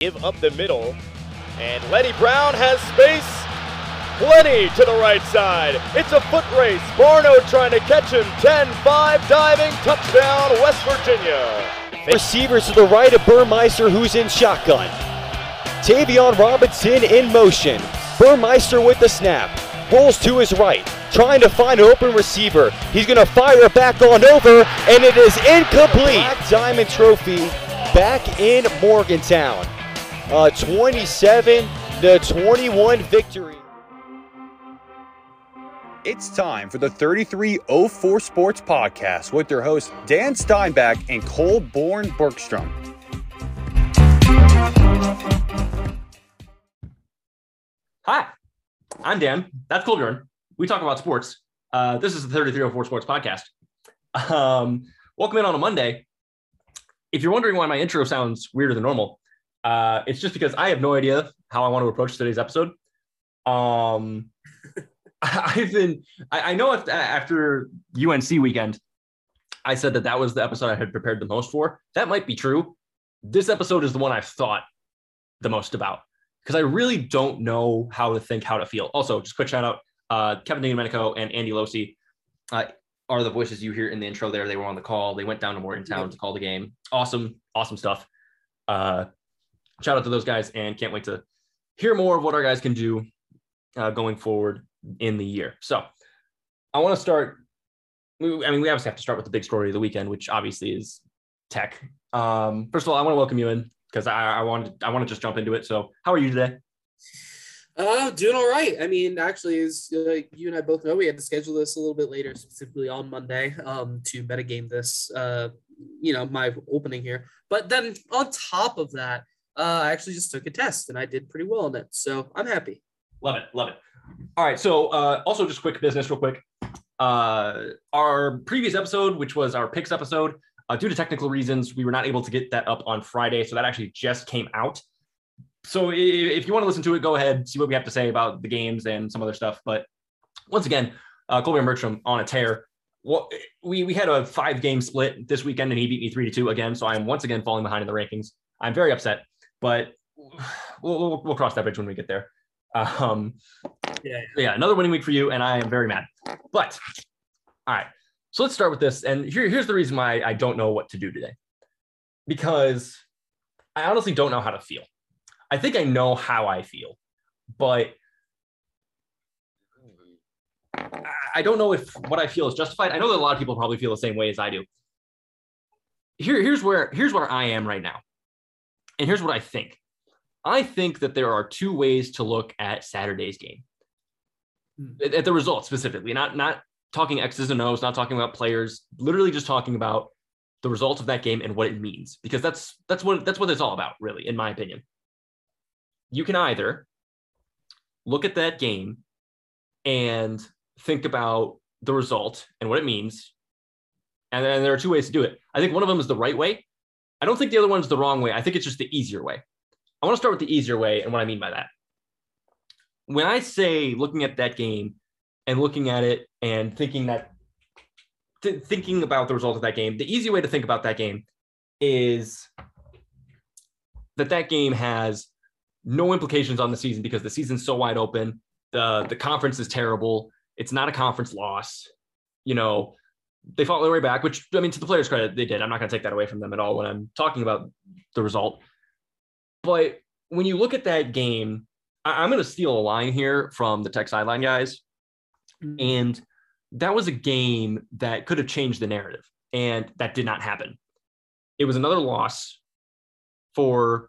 Give up the middle. And Leddie Brown has space. Plenty to the right side. It's a foot race. Barno trying to catch him. 10-5 diving. Touchdown, West Virginia. Receivers to the right of Burmeister, who's in shotgun. Tayvion Robinson in motion. Burmeister with the snap. Rolls to his right, trying to find an open receiver. He's going to fire it back on over, and it is incomplete. Black Diamond Trophy back in Morgantown. A 27 to 21 victory. It's time for the 3304 Sports Podcast with their hosts Dan Steinbach and Kolbjorn Bergstrom. Hi, I'm Dan. That's Kolbjorn. We talk about sports. Uh, this is the 3304 Sports Podcast. Um, welcome in on a Monday. If you're wondering why my intro sounds weirder than normal, uh, it's just because I have no idea how I want to approach today's episode. Um, I've been, I, I know after, UNC weekend, I said that that was the episode I had prepared the most for. That might be true. This episode is the one I've thought the most about because I really don't know how to think, how to feel. Also, just quick shout out uh, Kevin Domenico and Andy Losi uh, are the voices you hear in the intro there. They were on the call. They went down to Morgantown yep. to call the game. Awesome, awesome stuff. Uh, shout out to those guys and can't wait to hear more of what our guys can do uh, going forward in the year. So I want to start. I mean, we obviously have to start with the big story of the weekend, which obviously is tech. Um, first of all, I want to welcome you in because I, I want I want to just jump into it. So, how are you today? Uh, doing all right. I mean, actually, as uh, you and I both know, we had to schedule this a little bit later, specifically on Monday, um, to metagame this. Uh, you know, my opening here. But then on top of that, uh, I actually just took a test and I did pretty well in it. So I'm happy. Love it. Love it. All right. So, uh, also just quick business, real quick. Uh, our previous episode, which was our picks episode, uh, due to technical reasons, we were not able to get that up on Friday. So that actually just came out. So if you want to listen to it, go ahead, see what we have to say about the games and some other stuff. But once again, uh, Kolbjorn Bergstrom on a tear. We, we had a five game split this weekend and he beat me three to two again. So I am once again falling behind in the rankings. I'm very upset, but we'll, we'll, cross that bridge when we get there. Um, yeah, yeah, another winning week for you, and I am very mad. But all right, so let's start with this. And here, here's the reason why I don't know what to do today. Because I honestly don't know how to feel. I think I know how I feel, but I don't know if what I feel is justified. I know that a lot of people probably feel the same way as I do. Here, here's where here's where I am right now. And here's what I think. I think that there are two ways to look at Saturday's game. Hmm. At the results specifically, not not talking X's and O's, not talking about players, literally just talking about the results of that game and what it means. Because that's that's what that's what it's all about, really, in my opinion. You can either look at that game and think about the result and what it means. And then there are two ways to do it. I think one of them is the right way. I don't think the other one's the wrong way. I think it's just the easier way. I want to start with the easier way and what I mean by that. When I say looking at that game and looking at it and thinking that th- thinking about the result of that game the easy way to think about that game is that that game has no implications on the season because the season's so wide open the the conference is terrible it's not a conference loss you know they fought their way back which i mean to the players credit they did i'm not going to take that away from them at all when i'm talking about the result but when you look at that game I, i'm going to steal a line here from the tech sideline guys Mm-hmm. And that was a game that could have changed the narrative. And that did not happen. It was another loss for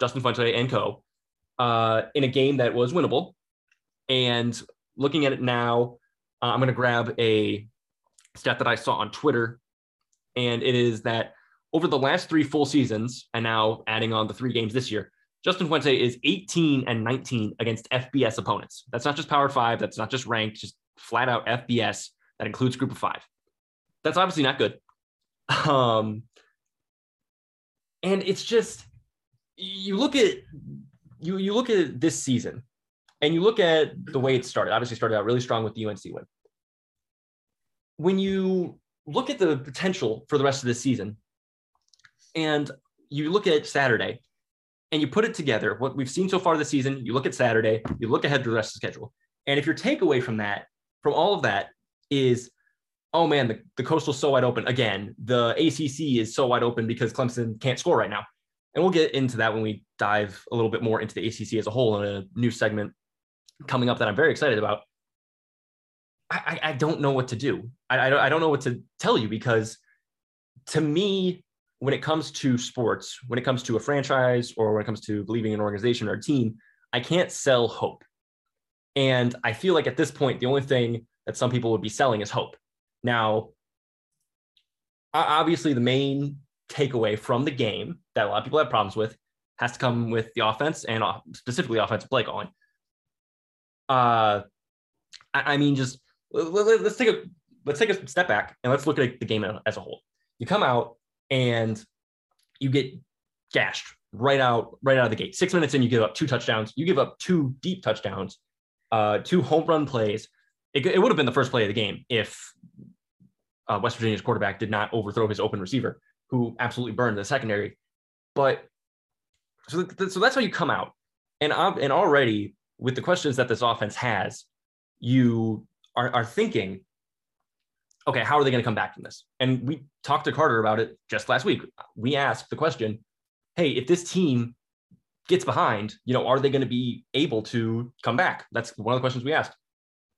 Justin Fuente and co uh, in a game that was winnable. And looking at it now, uh, I'm going to grab a stat that I saw on Twitter. And it is that over the last three full seasons, and now adding on the three games this year, Justin Fuente is 18 and 19 against FBS opponents. That's not just Power Five. That's not just ranked, just flat out FBS that includes group of five. That's obviously not good. Um, and it's just you look at you you look at this season and you look at the way it started. Obviously, started out really strong with the UNC win. When you look at the potential for the rest of the season, and you look at Saturday, and you put it together, what we've seen so far this season, you look at Saturday, you look ahead to the rest of the schedule. And if your takeaway from that, from all of that, is, oh man, the, the coastal's so wide open. Again, the ACC is so wide open because Clemson can't score right now. And we'll get into that when we dive a little bit more into the ACC as a whole in a new segment coming up that I'm very excited about. I, I don't know what to do. I, I, don't, know what to tell you because to me, when it comes to sports, when it comes to a franchise or when it comes to believing in an organization or a team, I can't sell hope. And I feel like at this point, the only thing that some people would be selling is hope. Now, obviously, the main takeaway from the game that a lot of people have problems with has to come with the offense and uh, specifically offensive play calling. Uh, I mean, just let's take a let's take a step back and let's look at the game as a whole. You come out and you get gashed right out right out of the gate. Six minutes in, you give up two touchdowns. You give up two deep touchdowns, uh, two home run plays. It, it would have been the first play of the game if uh, West Virginia's quarterback did not overthrow his open receiver, who absolutely burned the secondary. But so, th- so that's how you come out, and um, and already with the questions that this offense has, you are, are thinking okay, how are they going to come back from this? And we talked to Carter about it just last week. We asked the question, hey, if this team gets behind, you know, are they going to be able to come back? That's one of the questions we asked.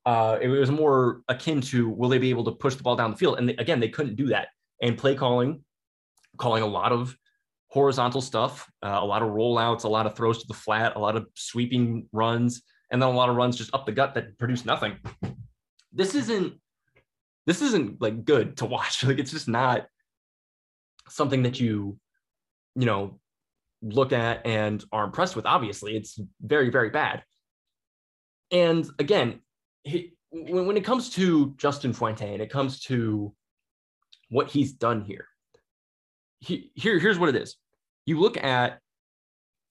Uh, it was more akin to will they be able to push the ball down the field? And they, again, they couldn't do that. And play calling, calling a lot of horizontal stuff, uh, a lot of rollouts, a lot of throws to the flat, a lot of sweeping runs, and then a lot of runs just up the gut that produce nothing. This isn't this isn't like good to watch. Like it's just not something that you, you know, look at and are impressed with. Obviously, it's very, very bad. And again, he, when, when it comes to Justin Fuente and it comes to what he's done here, he, here, here's what it is. You look at,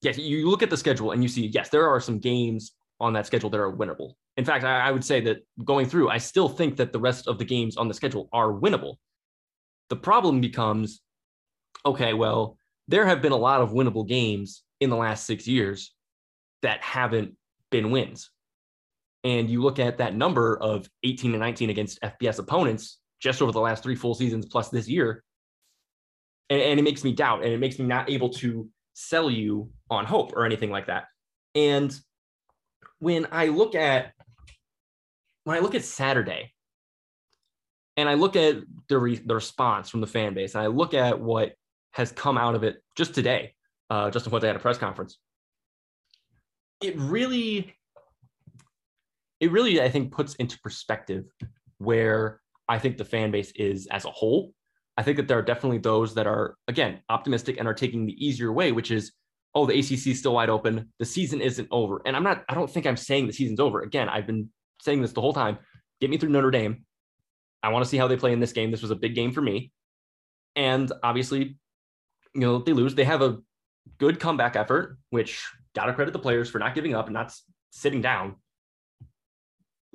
yes, you look at the schedule and you see, yes, there are some games on that schedule that are winnable. In fact, I, I would say that going through, I still think that the rest of the games on the schedule are winnable. The problem becomes okay, well, there have been a lot of winnable games in the last six years that haven't been wins. And you look at that number of 18 and 19 against FBS opponents just over the last three full seasons plus this year. And, and, it makes me doubt and it makes me not able to sell you on hope or anything like that. And when I look at when I look at Saturday and I look at the, re- the response from the fan base and I look at what has come out of it just today, uh, Justin Fuente had a press conference. It really, it really, I think, puts into perspective where I think the fan base is as a whole. I think that there are definitely those that are, again, optimistic and are taking the easier way, which is, oh, the ACC is still wide open. The season isn't over. And I'm not, I don't think I'm saying the season's over. Again, I've been saying this the whole time. Get me through Notre Dame. I want to see how they play in this game. This was a big game for me. And obviously, you know, they lose. They have a good comeback effort, which gotta credit the players for not giving up and not sitting down.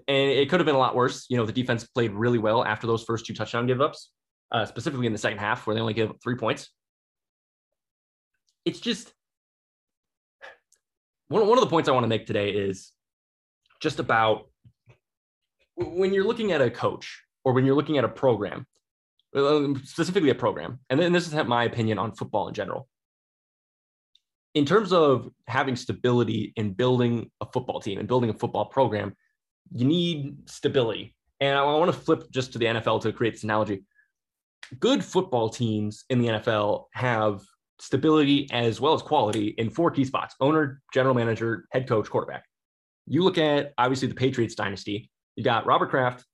And it could have been a lot worse. You know, the defense played really well after those first two touchdown give ups, uh, specifically in the second half where they only give up three points. It's just one, one of the points I want to make today is just about when you're looking at a coach or when you're looking at a program, um, specifically a program, and then this is my opinion on football in general. In terms of having stability in building a football team and building a football program, you need stability. And I want to flip just to the NFL to create this analogy. Good football teams in the NFL have stability as well as quality in four key spots owner, general manager, head coach, quarterback. You look at obviously the Patriots dynasty, you got Robert Kraft,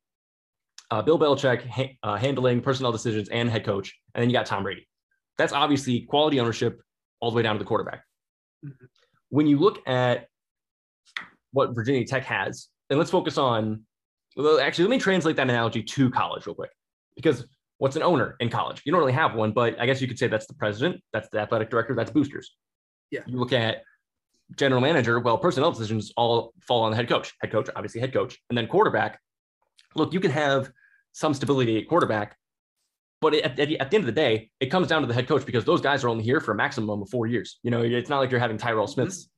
uh, Bill Belichick ha- uh, handling personnel decisions and head coach, and then you got Tom Brady. That's obviously quality ownership all the way down to the quarterback. Mm-hmm. When you look at what Virginia Tech has, and let's focus on, well, actually, let me translate that analogy to college real quick, because what's an owner in college? You don't really have one, but I guess you could say that's the president, that's the athletic director, that's boosters. Yeah. You look at general manager, well, personnel decisions all fall on the head coach. Head coach, obviously head coach, and then quarterback. Look, you can have some stability at quarterback, But at, at, at, the end of the day, it comes down to the head coach because those guys are only here for a maximum of four years. You know, it's not like you're having Tyrell mm-hmm. Smith's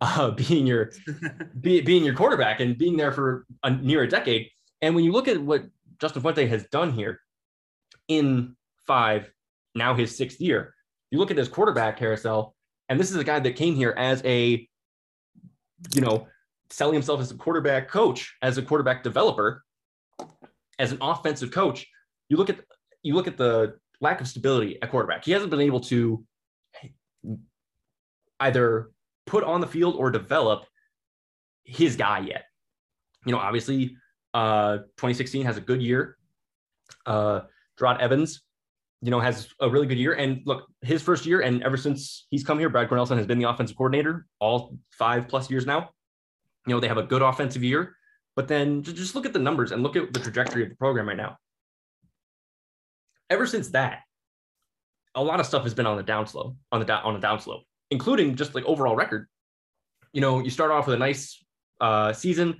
uh, being your be, being your quarterback and being there for a, near a decade. And when you look at what Justin Fuente has done here in five, now his sixth year, you look at his quarterback carousel, and this is a guy that came here as a, you know, selling himself as a quarterback coach, as a quarterback developer, as an offensive coach. You look at you look at the lack of stability at quarterback. He hasn't been able to either put on the field or develop his guy yet. You know, obviously, uh, 2016 has a good year. Uh, Jerod Evans, you know, has a really good year. And look, his first year, and ever since he's come here, Brad Cornelsen has been the offensive coordinator all five plus years now. You know, they have a good offensive year. But then just look at the numbers and look at the trajectory of the program right now ever since that, a lot of stuff has been on the downslope, on the down, on the downslope, including just like overall record. You know, you start off with a nice uh, season,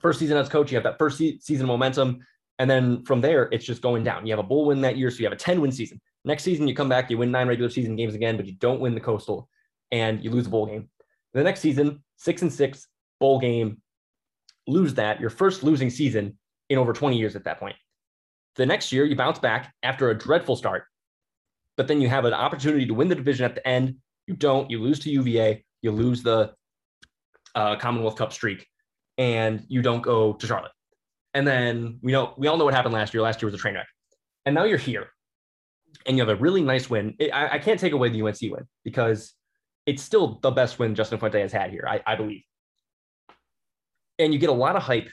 first season as coach, you have that first se- season momentum, and then from there it's just going down. You have a bowl win that year, so you have a 10 win season. Next season, you come back, you win nine regular season games again, but you don't win the coastal, and you lose a bowl game. The next season, six and six bowl game, lose that your first losing season in over 20 years at that point. The next year, you bounce back after a dreadful start, but then you have an opportunity to win the division at the end. You don't. You lose to UVA. You lose the uh, Commonwealth Cup streak, and you don't go to Charlotte. And then we know we all know what happened last year. Last year was a train wreck, and now you're here, and you have a really nice win. I, I can't take away the UNC win because it's still the best win Justin Fuente has had here, I, I believe. And you get a lot of hype,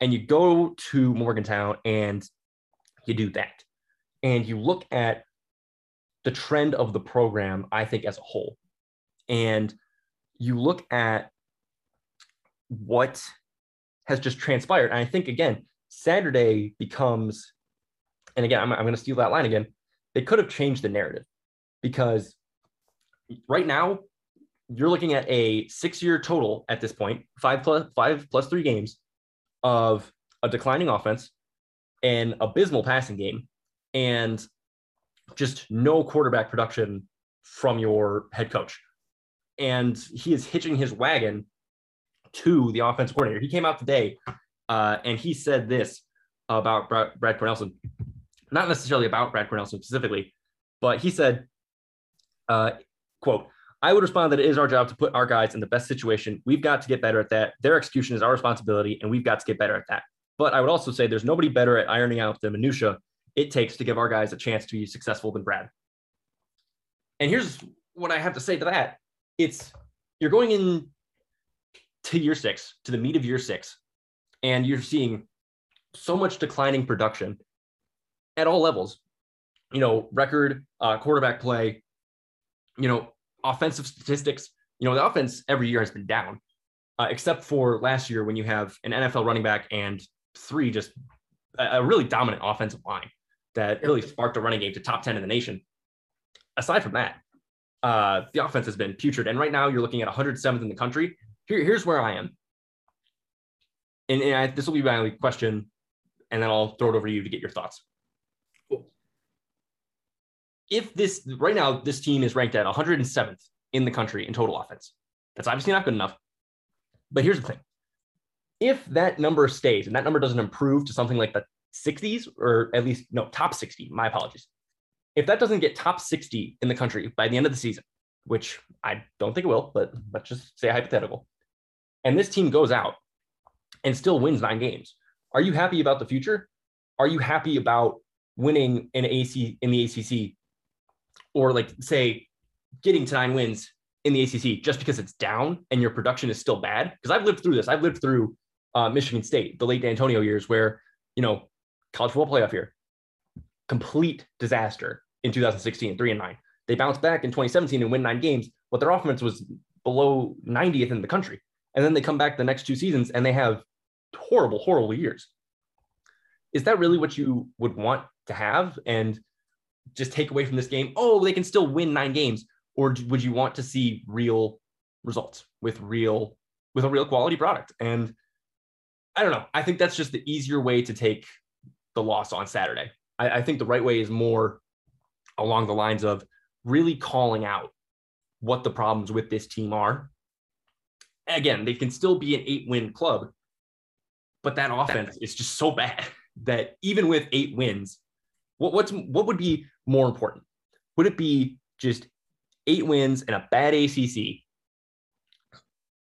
and you go to Morgantown, and you do that. And you look at the trend of the program, I think, as a whole. And you look at what has just transpired. And I think, again, Saturday becomes, and again, I'm, I'm going to steal that line again. They could have changed the narrative because right now, you're looking at a six year total at this point, five plus five plus three games of a declining offense, an abysmal passing game and just no quarterback production from your head coach. And he is hitching his wagon to the offense coordinator. He came out today uh, and he said this about Brad, Brad Cornelsen, not necessarily about Brad Cornelsen specifically, but he said, uh, quote, I would respond that it is our job to put our guys in the best situation. We've got to get better at that. Their execution is our responsibility, and we've got to get better at that. But I would also say there's nobody better at ironing out the minutia it takes to give our guys a chance to be successful than Brad. And here's what I have to say to that. It's you're going in to year six, to the meat of year six, and you're seeing so much declining production at all levels. You know, record uh, quarterback play, you know, offensive statistics. You know, the offense every year has been down, uh, except for last year when you have an NFL running back and three, just a, a really dominant offensive line that really sparked a running game to top 10 in the nation. Aside from that, uh, the offense has been putrid. And right now you're looking at 107th in the country. Here, here's where I am. And, and I, this will be my question, and then I'll throw it over to you to get your thoughts. Cool. If this, right now, this team is ranked at 107th in the country in total offense, that's obviously not good enough. But here's the thing if that number stays and that number doesn't improve to something like the 60s or at least no top 60 my apologies if that doesn't get top 60 in the country by the end of the season which i don't think it will but let's just say hypothetical and this team goes out and still wins nine games. Are you happy about the future? Are you happy about winning an ac in the acc or like say getting to nine wins in the acc just because it's down and your production is still bad? Because i've lived through this. I've lived through uh, Michigan State, the late Dantonio years, where you know college football playoff year, complete disaster in 2016, three and nine. They bounced back in 2017 and win nine games, but their offense was below 90th in the country. And then they come back the next two seasons and they have horrible, horrible years. Is that really what you would want to have and just take away from this game? Oh, they can still win nine games. Or would you want to see real results with real, with a real quality product? And I don't know. I think that's just the easier way to take the loss on Saturday. I, I think the right way is more along the lines of really calling out what the problems with this team are. Again, they can still be an eight win club, but that offense is just so bad that even with eight wins, what, what's what would be more important? Would it be just eight wins and a bad ACC,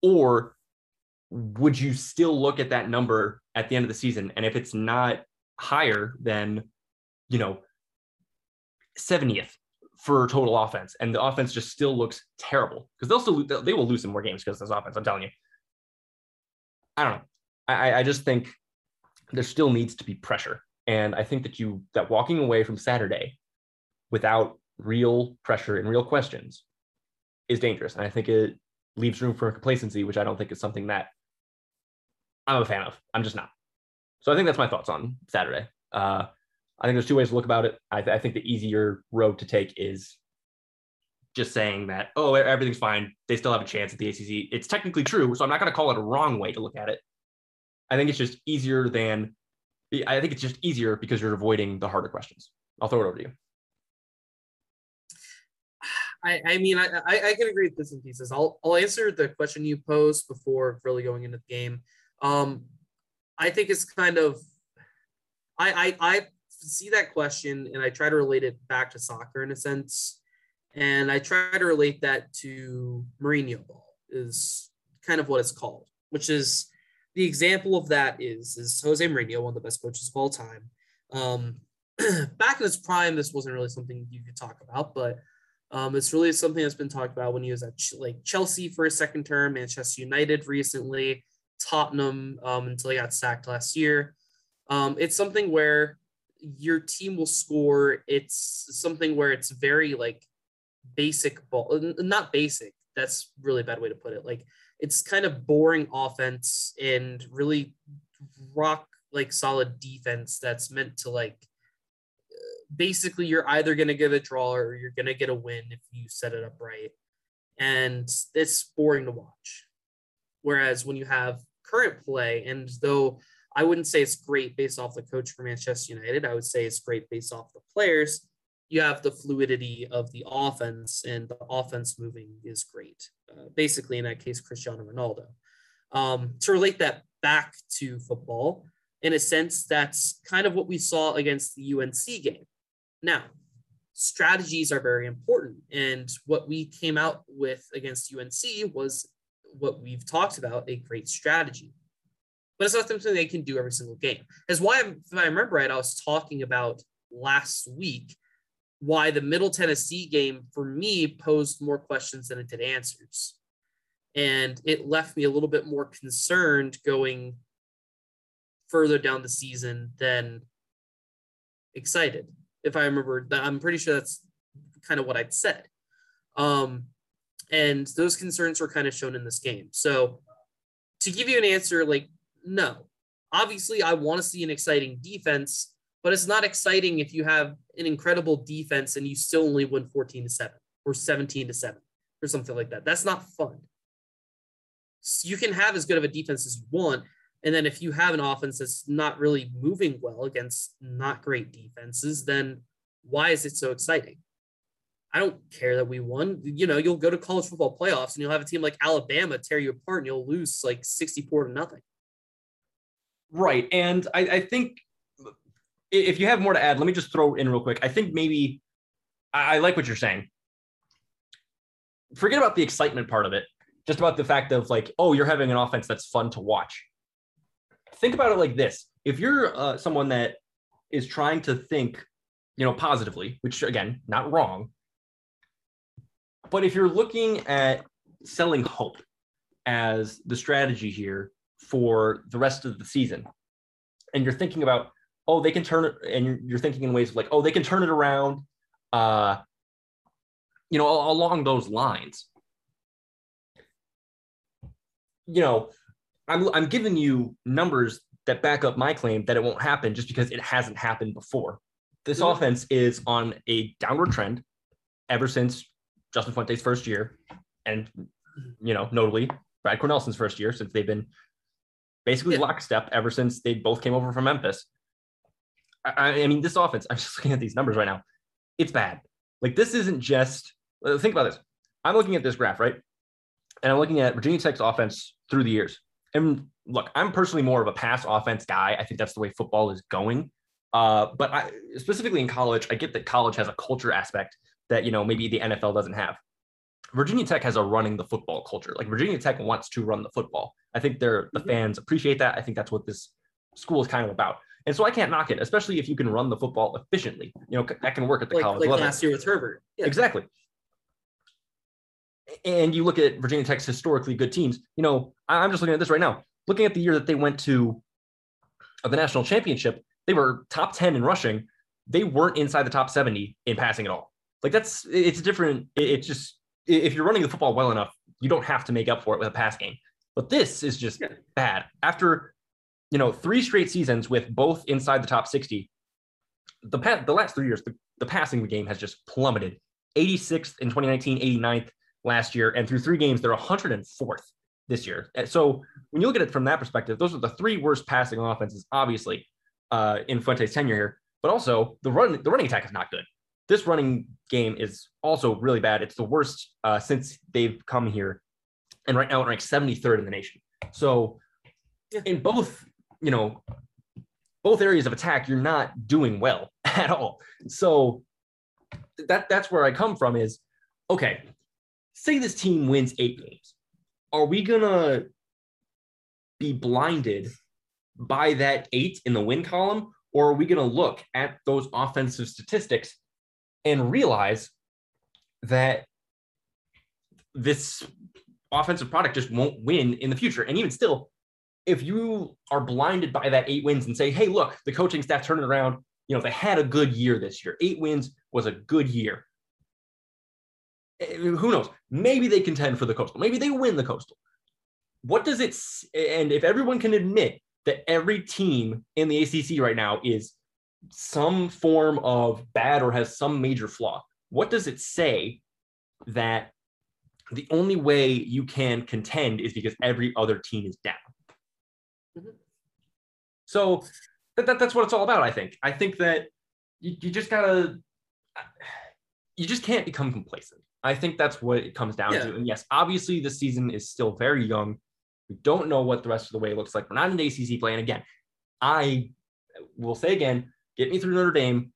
or would you still look at that number at the end of the season? And if it's not higher than, you know, 70th for total offense, and the offense just still looks terrible because they'll still they will lose some more games because of this offense. I'm telling you. I don't know. I, I just think there still needs to be pressure. And I think that you that walking away from Saturday without real pressure and real questions is dangerous. And I think it leaves room for complacency, which I don't think is something that I'm a fan of. I'm just not. So I think that's my thoughts on Saturday. Uh, I think there's two ways to look about it. I, th- I, think the easier road to take is just saying that, oh, everything's fine. They still have a chance at the ACC. It's technically true. So I'm not going to call it a wrong way to look at it. I think it's just easier than, I think it's just easier because you're avoiding the harder questions. I'll throw it over to you. I, I mean, I, I, can agree with this in pieces. I'll, I'll answer the question you posed before really going into the game. Um, I think it's kind of, I, I, I see that question and I try to relate it back to soccer in a sense. And I try to relate that to Mourinho ball is kind of what it's called, which is the example of that is, is Jose Mourinho, one of the best coaches of all time. Um, back in his prime, this wasn't really something you could talk about, but um, it's really something that's been talked about when he was at like Chelsea for his second term, Manchester United recently, Tottenham um, until he got sacked last year. Um, it's something where your team will score. It's something where it's very like basic ball, not basic. That's really bad way to put it. Like it's kind of boring offense and really rock like solid defense that's meant to like basically you're either going to get a draw or you're going to get a win if you set it up right. And it's boring to watch. Whereas when you have current play, and though I wouldn't say it's great based off the coach for Manchester United, I would say it's great based off the players. You have the fluidity of the offense, and the offense moving is great. Uh, basically, in that case, Cristiano Ronaldo. Um, to relate that back to football, in a sense, that's kind of what we saw against the UNC game. Now, strategies are very important. And what we came out with against UNC was what we've talked about a great strategy. But it's not something they can do every single game. As why, if I remember right, I was talking about last week why the Middle Tennessee game for me posed more questions than it did answers. And it left me a little bit more concerned going further down the season than excited if I remember. I'm pretty sure that's kind of what I'd said. Um, and those concerns were kind of shown in this game. So to give you an answer, like, no, obviously I want to see an exciting defense, but it's not exciting if you have an incredible defense and you still only win 14 to 7 or 17 to 7 or something like that. That's not fun. So you can have as good of a defense as you want. And then if you have an offense that's not really moving well against not great defenses, then why is it so exciting? I don't care that we won. You know, you'll go to college football playoffs and you'll have a team like Alabama tear you apart and you'll lose like 64 to nothing. Right. And I, I think if you have more to add, let me just throw in real quick. I think maybe I, I like what you're saying. Forget about the excitement part of it, just about the fact of like, oh, you're having an offense that's fun to watch think about it like this if you're uh, someone that is trying to think you know positively which again not wrong but if you're looking at selling hope as the strategy here for the rest of the season and you're thinking about oh they can turn it and you're thinking in ways like oh they can turn it around uh you know along those lines you know I'm I'm giving you numbers that back up my claim that it won't happen just because it hasn't happened before. This mm-hmm. offense is on a downward trend ever since Justin Fuente's first year, and you know, notably Brad Cornelsen's first year, since they've been basically yeah. lockstep ever since they both came over from Memphis. I, I mean, this offense, I'm just looking at these numbers right now. It's bad. Like, this isn't just, think about this. I'm looking at this graph, right? And I'm looking at Virginia Tech's offense through the years. And look, I'm personally more of a pass offense guy. I think that's the way football is going. Uh, but I, specifically in college, I get that college has a culture aspect that you know maybe the NFL doesn't have. Virginia Tech has a running the football culture. Like Virginia Tech wants to run the football. I think they're the mm-hmm. fans appreciate that. I think that's what this school is kind of about. And so I can't knock it, especially if you can run the football efficiently. You know, that can work at the like, college like level. last year with Herbert. Yeah. Exactly. And you look at Virginia Tech's historically good teams. You know, I'm just looking at this right now. Looking at the year that they went to the national championship, they were top 10 in rushing. They weren't inside the top 70 in passing at all. Like that's it's different. It's just if you're running the football well enough, you don't have to make up for it with a pass game. But this is just yeah. bad. After you know three straight seasons with both inside the top 60, the pa- the last three years, the, the passing game has just plummeted. 86th in 2019, 89th last year, and through three games, they're 104th this year. So when you look at it from that perspective, those are the three worst passing offenses, obviously, uh, in Fuente's tenure here. But also the run the running attack is not good. This running game is also really bad. It's the worst uh, since they've come here, and right now it ranks 73rd in the nation. So in both, you know, both areas of attack, you're not doing well at all. So that that's where I come from. Is okay. Say this team wins eight games. Are we gonna be blinded by that eight in the win column? Or are we going to look at those offensive statistics and realize that this offensive product just won't win in the future? And even still, if you are blinded by that eight wins and say, hey, look, the coaching staff turned it around, you know, they had a good year this year. Eight wins was a good year. Eh, who knows? Maybe they contend for the coastal. Maybe they win the coastal. What does it? And if everyone can admit that every team in the ACC right now is some form of bad or has some major flaw. What does it say that the only way you can contend is because every other team is down? Mm-hmm. So that, that, that's what it's all about, I think. I think that you, you just gotta, you just can't become complacent. I think that's what it comes down yeah. to. And yes, obviously the season is still very young. We don't know what the rest of the way looks like. We're not in ACC play. And again, I will say again, get me through Notre Dame,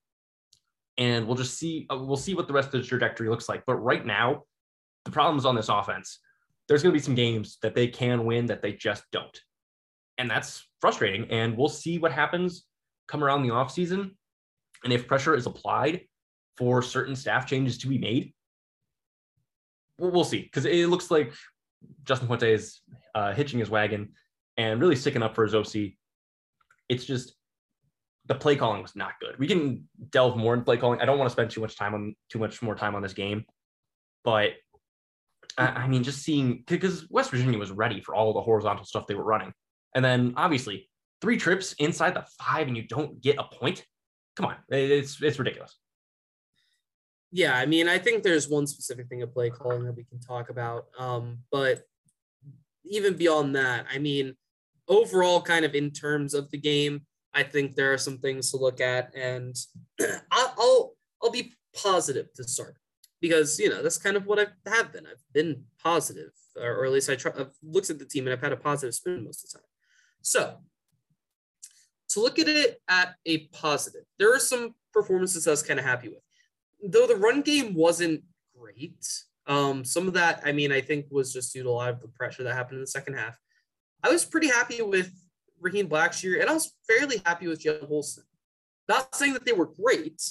and we'll just see. Uh, we'll see what the rest of the trajectory looks like. But right now, the problems on this offense. There's going to be some games that they can win that they just don't, and that's frustrating. And we'll see what happens come around the offseason. and if pressure is applied for certain staff changes to be made. We'll see because it looks like Justin Fuente is uh, hitching his wagon and really sticking up for his OC. It's just the play calling was not good. We can delve more into play calling. I don't want to spend too much time on too much more time on this game, but I, I mean, just seeing because West Virginia was ready for all the horizontal stuff they were running, and then obviously three trips inside the five and you don't get a point. Come on, it's it's ridiculous. Yeah, I mean, I think there's one specific thing of play calling that we can talk about. Um, but even beyond that, I mean, overall, kind of in terms of the game, I think there are some things to look at, and I'll I'll, be positive to start because you know that's kind of what I have been. I've been positive, or, or at least I try. I've looked at the team and I've had a positive spin most of the time. So to look at it at a positive, there are some performances I was kind of happy with though the run game wasn't great, um, some of that, I mean, I think was just due to a lot of the pressure that happened in the second half. I was pretty happy with Raheem Blackshear, and I was fairly happy with Jalen Holston. Not saying that they were great.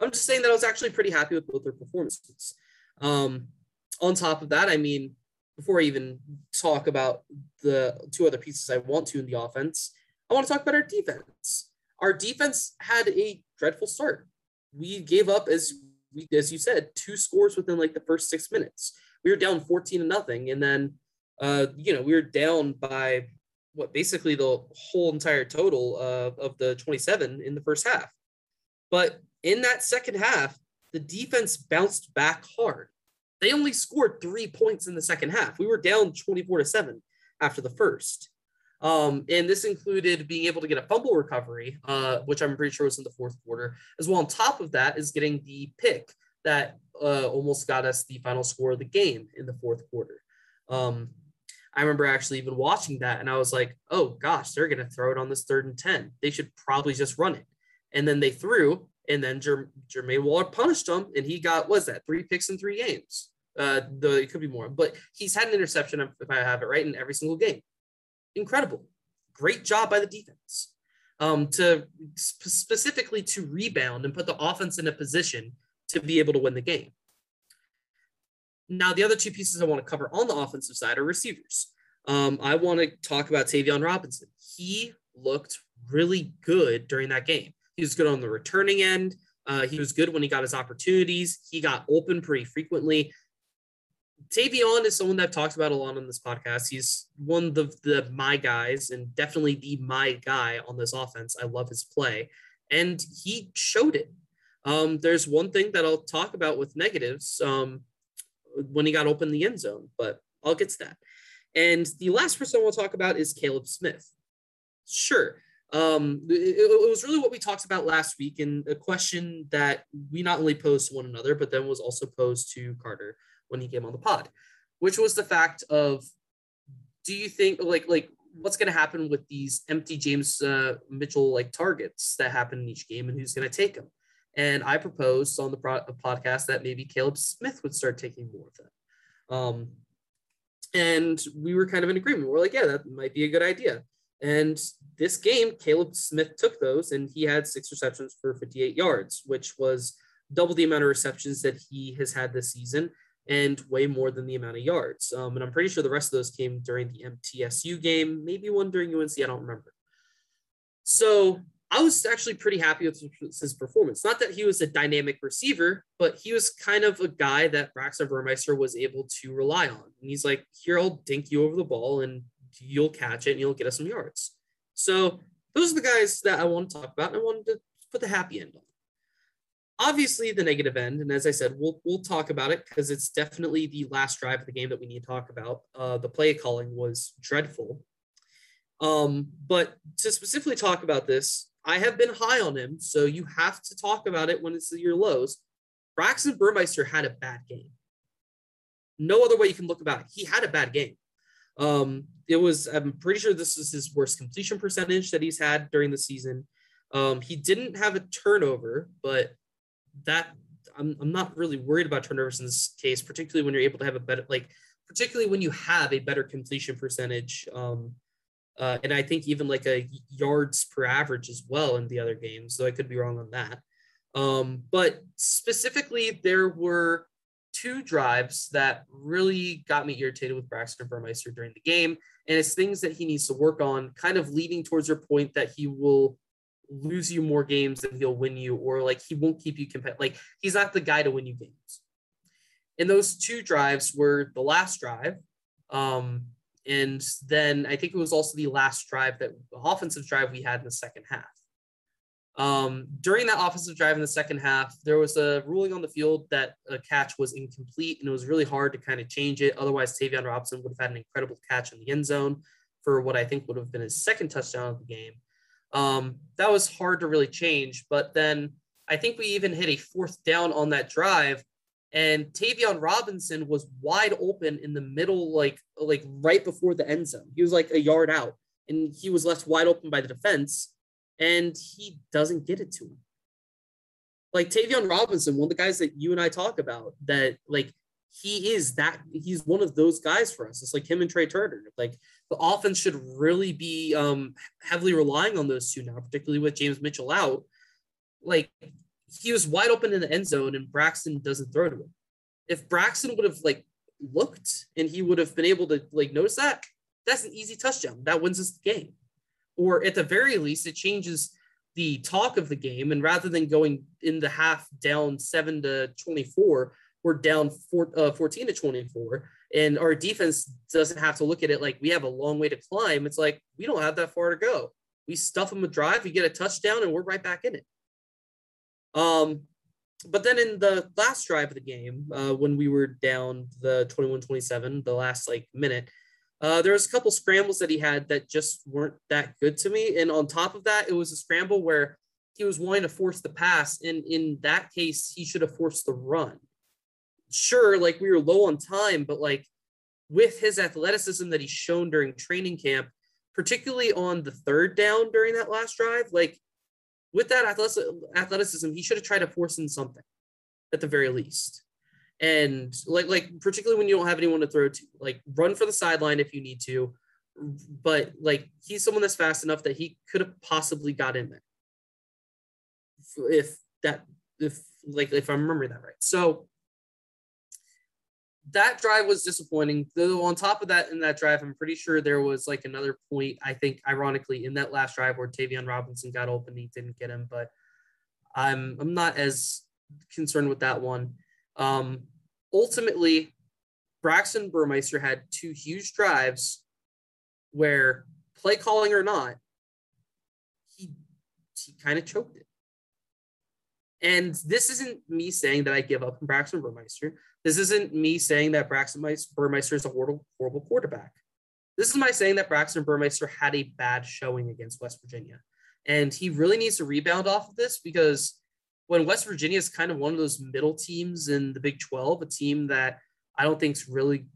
I'm just saying that I was actually pretty happy with both their performances. Um, on top of that, I mean, before I even talk about the two other pieces I want to in the offense, I want to talk about our defense. Our defense had a dreadful start we gave up as we, as you said, two scores within like the first six minutes. We were down 14 to nothing. And then, uh, you know, we were down by what basically the whole entire total uh, of the 27 in the first half. But in that second half, the defense bounced back hard. They only scored three points in the second half. We were down 24 to seven after the first. Um, and this included being able to get a fumble recovery, uh, which I'm pretty sure was in the fourth quarter. As well, on top of that, is getting the pick that uh, almost got us the final score of the game in the fourth quarter. Um, I remember actually even watching that, and I was like, "Oh gosh, they're going to throw it on this third and ten. They should probably just run it." And then they threw, and then Jer- Jermaine Waller punished them, and he got was that three picks in three games. Uh, the it could be more, but he's had an interception if I have it right in every single game incredible. Great job by the defense um, to sp- specifically to rebound and put the offense in a position to be able to win the game. Now, the other two pieces I want to cover on the offensive side are receivers. Um, I want to talk about Tayvion Robinson. He looked really good during that game. He was good on the returning end. Uh, he was good when he got his opportunities. He got open pretty frequently. Tayvion is someone that I've talked about a lot on this podcast. He's one of the, the my guys and definitely the my guy on this offense. I love his play, and he showed it. Um, there's one thing that I'll talk about with negatives um, when he got open the end zone, but I'll get to that. And the last person we'll talk about is Caleb Smith. Sure. Um, it, it was really what we talked about last week, and a question that we not only posed to one another, but then was also posed to Carter when he came on the pod, which was the fact of, do you think like like what's going to happen with these empty James uh, Mitchell like targets that happen in each game, and who's going to take them? And I proposed on the pro- podcast that maybe Caleb Smith would start taking more of them. Um, and we were kind of in agreement. We're like, yeah, that might be a good idea. And this game, Caleb Smith took those and he had six receptions for 58 yards, which was double the amount of receptions that he has had this season and way more than the amount of yards. Um, and I'm pretty sure the rest of those came during the MTSU game, maybe one during UNC, I don't remember. So I was actually pretty happy with his performance. Not that he was a dynamic receiver, but he was kind of a guy that Braxton Burmeister was able to rely on. And he's like, here, I'll dink you over the ball and you'll catch it and you'll get us some yards. So those are the guys that I want to talk about. And I wanted to put the happy end on obviously the negative end and as i said we'll we'll talk about it because it's definitely the last drive of the game that we need to talk about uh, the play calling was dreadful um, but to specifically talk about this i have been high on him so you have to talk about it when it's your lows. Braxton burmeister had a bad game. No other way you can look about it. He had a bad game. Um, it was i'm pretty sure this is his worst completion percentage that he's had during the season. Um, he didn't have a turnover, but that I'm, I'm not really worried about turnovers in this case, particularly when you're able to have a better, like, particularly when you have a better completion percentage. Um, uh, and I think even like a yards per average as well in the other games, though I could be wrong on that. Um, but specifically, there were two drives that really got me irritated with Braxton Burmeister during the game. And it's things that he needs to work on, kind of leading towards your point that he will lose you more games than he'll win you, or like he won't keep you competitive. Like he's not the guy to win you games. And those two drives were the last drive. Um, and then I think it was also the last drive that offensive drive we had in the second half. Um, during that offensive drive in the second half, there was a ruling on the field that a catch was incomplete, and it was really hard to kind of change it. Otherwise, Tayvion Robinson would have had an incredible catch in the end zone for what I think would have been his second touchdown of the game. Um, that was hard to really change. But then I think we even hit a fourth down on that drive, and Tayvion Robinson was wide open in the middle, like like right before the end zone. He was like a yard out, and he was left wide open by the defense, and he doesn't get it to him. Like Tayvion Robinson, one of the guys that you and I talk about, that like he is that he's one of those guys for us. It's like him and Tre Turner. Like the offense should really be um, heavily relying on those two now, particularly with James Mitchell out. Like he was wide open in the end zone and Braxton doesn't throw to him. If Braxton would have like looked and he would have been able to like notice that, that's an easy touchdown. That wins us the game. Or at the very least, it changes the talk of the game. And rather than going in the half down seven to 24, we're down four, uh, 14 to 24 and our defense doesn't have to look at it like we have a long way to climb it's like we don't have that far to go we stuff them a drive we get a touchdown and we're right back in it um but then in the last drive of the game uh, when we were down the 21-27 the last like minute Uh, there was a couple scrambles that he had that just weren't that good to me. And on top of that, it was a scramble where he was wanting to force the pass. And in that case, he should have forced the run. Sure, like we were low on time, but like with his athleticism that he's shown during training camp, particularly on the third down during that last drive, like with that athleticism, he should have tried to force in something at the very least. And like, like particularly when you don't have anyone to throw to, like run for the sideline if you need to. But like he's someone that's fast enough that he could have possibly got in there. If that, if like if I remember that right. So that drive was disappointing. Though on top of that, in that drive, I'm pretty sure there was like another point. I think, ironically, in that last drive where Tayvion Robinson got open, he didn't get him. But I'm I'm not as concerned with that one. Um, ultimately, Braxton Burmeister had two huge drives where play calling or not, he he kind of choked it. And this isn't me saying that I give up on Braxton Burmeister. This isn't me saying that Braxton Burmeister is a horrible, horrible quarterback. This is my saying that Braxton Burmeister had a bad showing against West Virginia. And he really needs to rebound off of this because when West Virginia is kind of one of those middle teams in the Big 12, a team that I don't think is really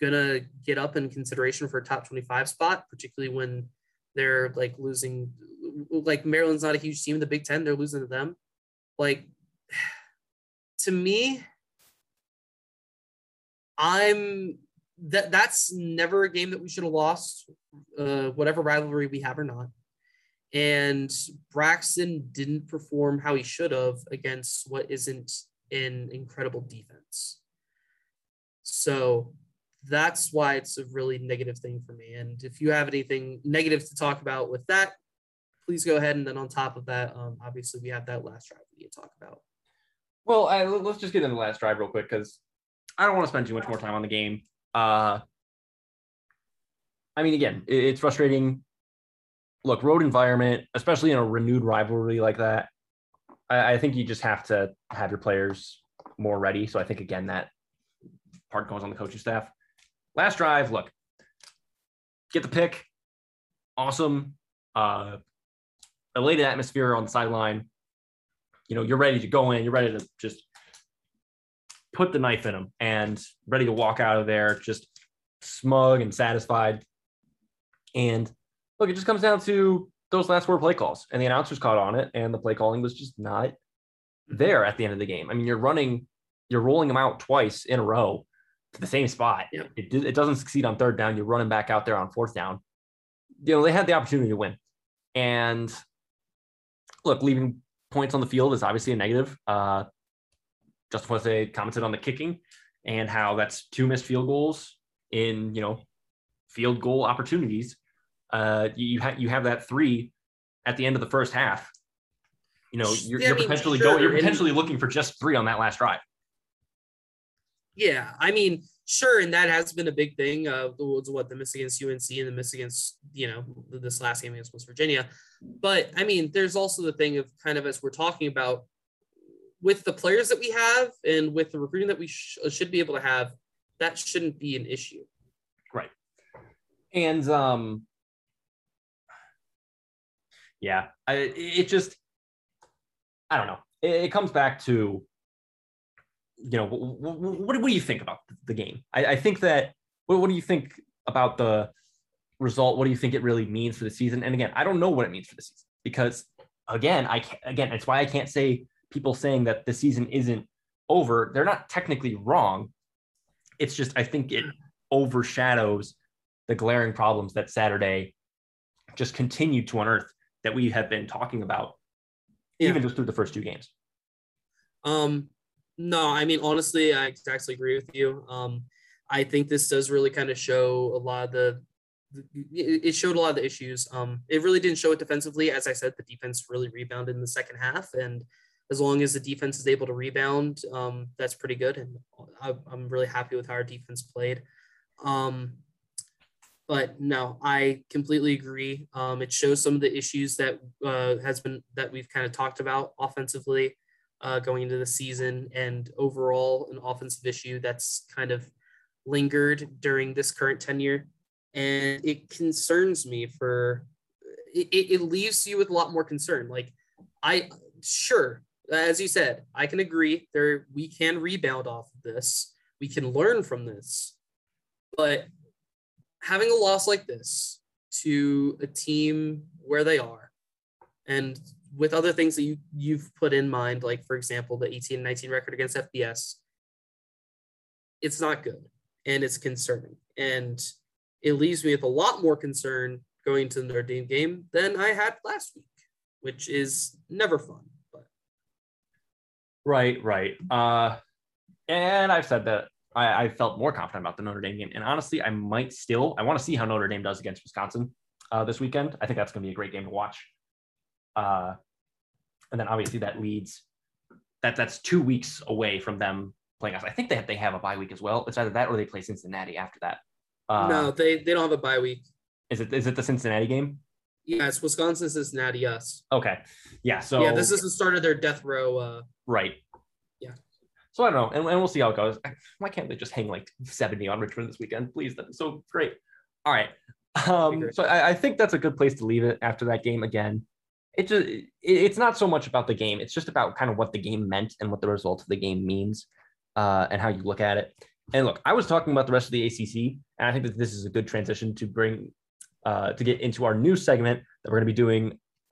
going to get up in consideration for a top 25 spot, particularly when they're like losing, like Maryland's not a huge team in the Big 10, they're losing to them. Like, to me, I'm that that's never a game that we should have lost, uh, whatever rivalry we have or not. And Braxton didn't perform how he should have against what isn't an incredible defense. So that's why it's a really negative thing for me. And if you have anything negative to talk about with that, please go ahead. And then on top of that, um, obviously we have that last drive we need to talk about. Well, I, let's just get into the last drive real quick because I don't want to spend too much more time on the game. Uh, I mean, again, it, it's frustrating. Look, road environment, especially in a renewed rivalry like that, I, I think you just have to have your players more ready. So I think again that part goes on the coaching staff. Last drive, look, get the pick, awesome. Uh, elated atmosphere on the sideline. You know, you're ready to go in. You're ready to just put the knife in him and ready to walk out of there just smug and satisfied. And look, it just comes down to those last four play calls, and the announcers caught on it, and the play calling was just not there at the end of the game. I mean, you're running, you're rolling them out twice in a row to the same spot. Yeah. It, it doesn't succeed on third down. You're running back out there on fourth down. You know, they had the opportunity to win. And look, leaving points on the field is obviously a negative. Uh, Justin Fuente commented on the kicking and how that's two missed field goals in you know field goal opportunities. Uh, you have you have that three at the end of the first half. You know, you're, you're potentially sure. going, you're potentially looking for just three on that last drive. Yeah, I mean, sure, and that has been a big thing. Uh, what the miss against UNC and the miss against you know this last game against West Virginia. But I mean, there's also the thing of kind of as we're talking about with the players that we have and with the recruiting that we sh- should be able to have, that shouldn't be an issue. Right. And um, yeah, I, it just, I don't know. It, it comes back to, you know, what, what, what, do you think about the game? I, I think that, what, what do you think about the result? What do you think it really means for the season? And again, I don't know what it means for the season because again, I again, it's why I can't say people saying that the season isn't over, they're not technically wrong. It's just, I think it overshadows the glaring problems that Saturday just continued to unearth that we have been talking about, yeah. even just through the first two games. Um, no, I mean, honestly, I exactly agree with you. Um, I think this does really kind of show a lot of the, it showed a lot of the issues. Um, it really didn't show it defensively. As I said, the defense really rebounded in the second half, and as long as the defense is able to rebound, um, that's pretty good. And I, am really happy with how our defense played. Um, but no, I completely agree. Um, it shows some of the issues that uh, has been that we've kind of talked about offensively uh, going into the season, and overall an offensive issue that's kind of lingered during this current tenure. and it concerns me for it, it leaves you with a lot more concern. Like I sure, as you said, I can agree there we can rebound off of this. We can learn from this. But having a loss like this to a team where they are and with other things that you you've put in mind, like for example, the 18 19 record against FBS, it's not good and it's concerning. And it leaves me with a lot more concern going to the Notre Dame game than I had last week, which is never fun. Right, right. Uh, and I've said that I, I, felt more confident about the Notre Dame game, and honestly, I might still. I want to see how Notre Dame does against Wisconsin uh, this weekend. I think that's going to be a great game to watch. Uh, and then obviously that leads that that's two weeks away from them playing us. I think they have, they have a bye week as well. It's either that or they play Cincinnati after that. Uh, no, they they don't have a bye week. Is it is it the Cincinnati game? Yeah, it's Wisconsin, Cincinnati, yes. Okay. Yeah. So yeah, this is the start of their death row. Uh, right. Yeah. So I don't know, and, and we'll see how it goes. Why can't they just hang like 70 on Richmond this weekend, please? That'd so great. All right. Um, so I, I think that's a good place to leave it after that game again it just it, it's not so much about the game it's just about kind of what the game meant and what the result of the game means uh, and how you look at it and look i was talking about the rest of the acc and i think that this is a good transition to bring uh, to get into our new segment that we're going to be doing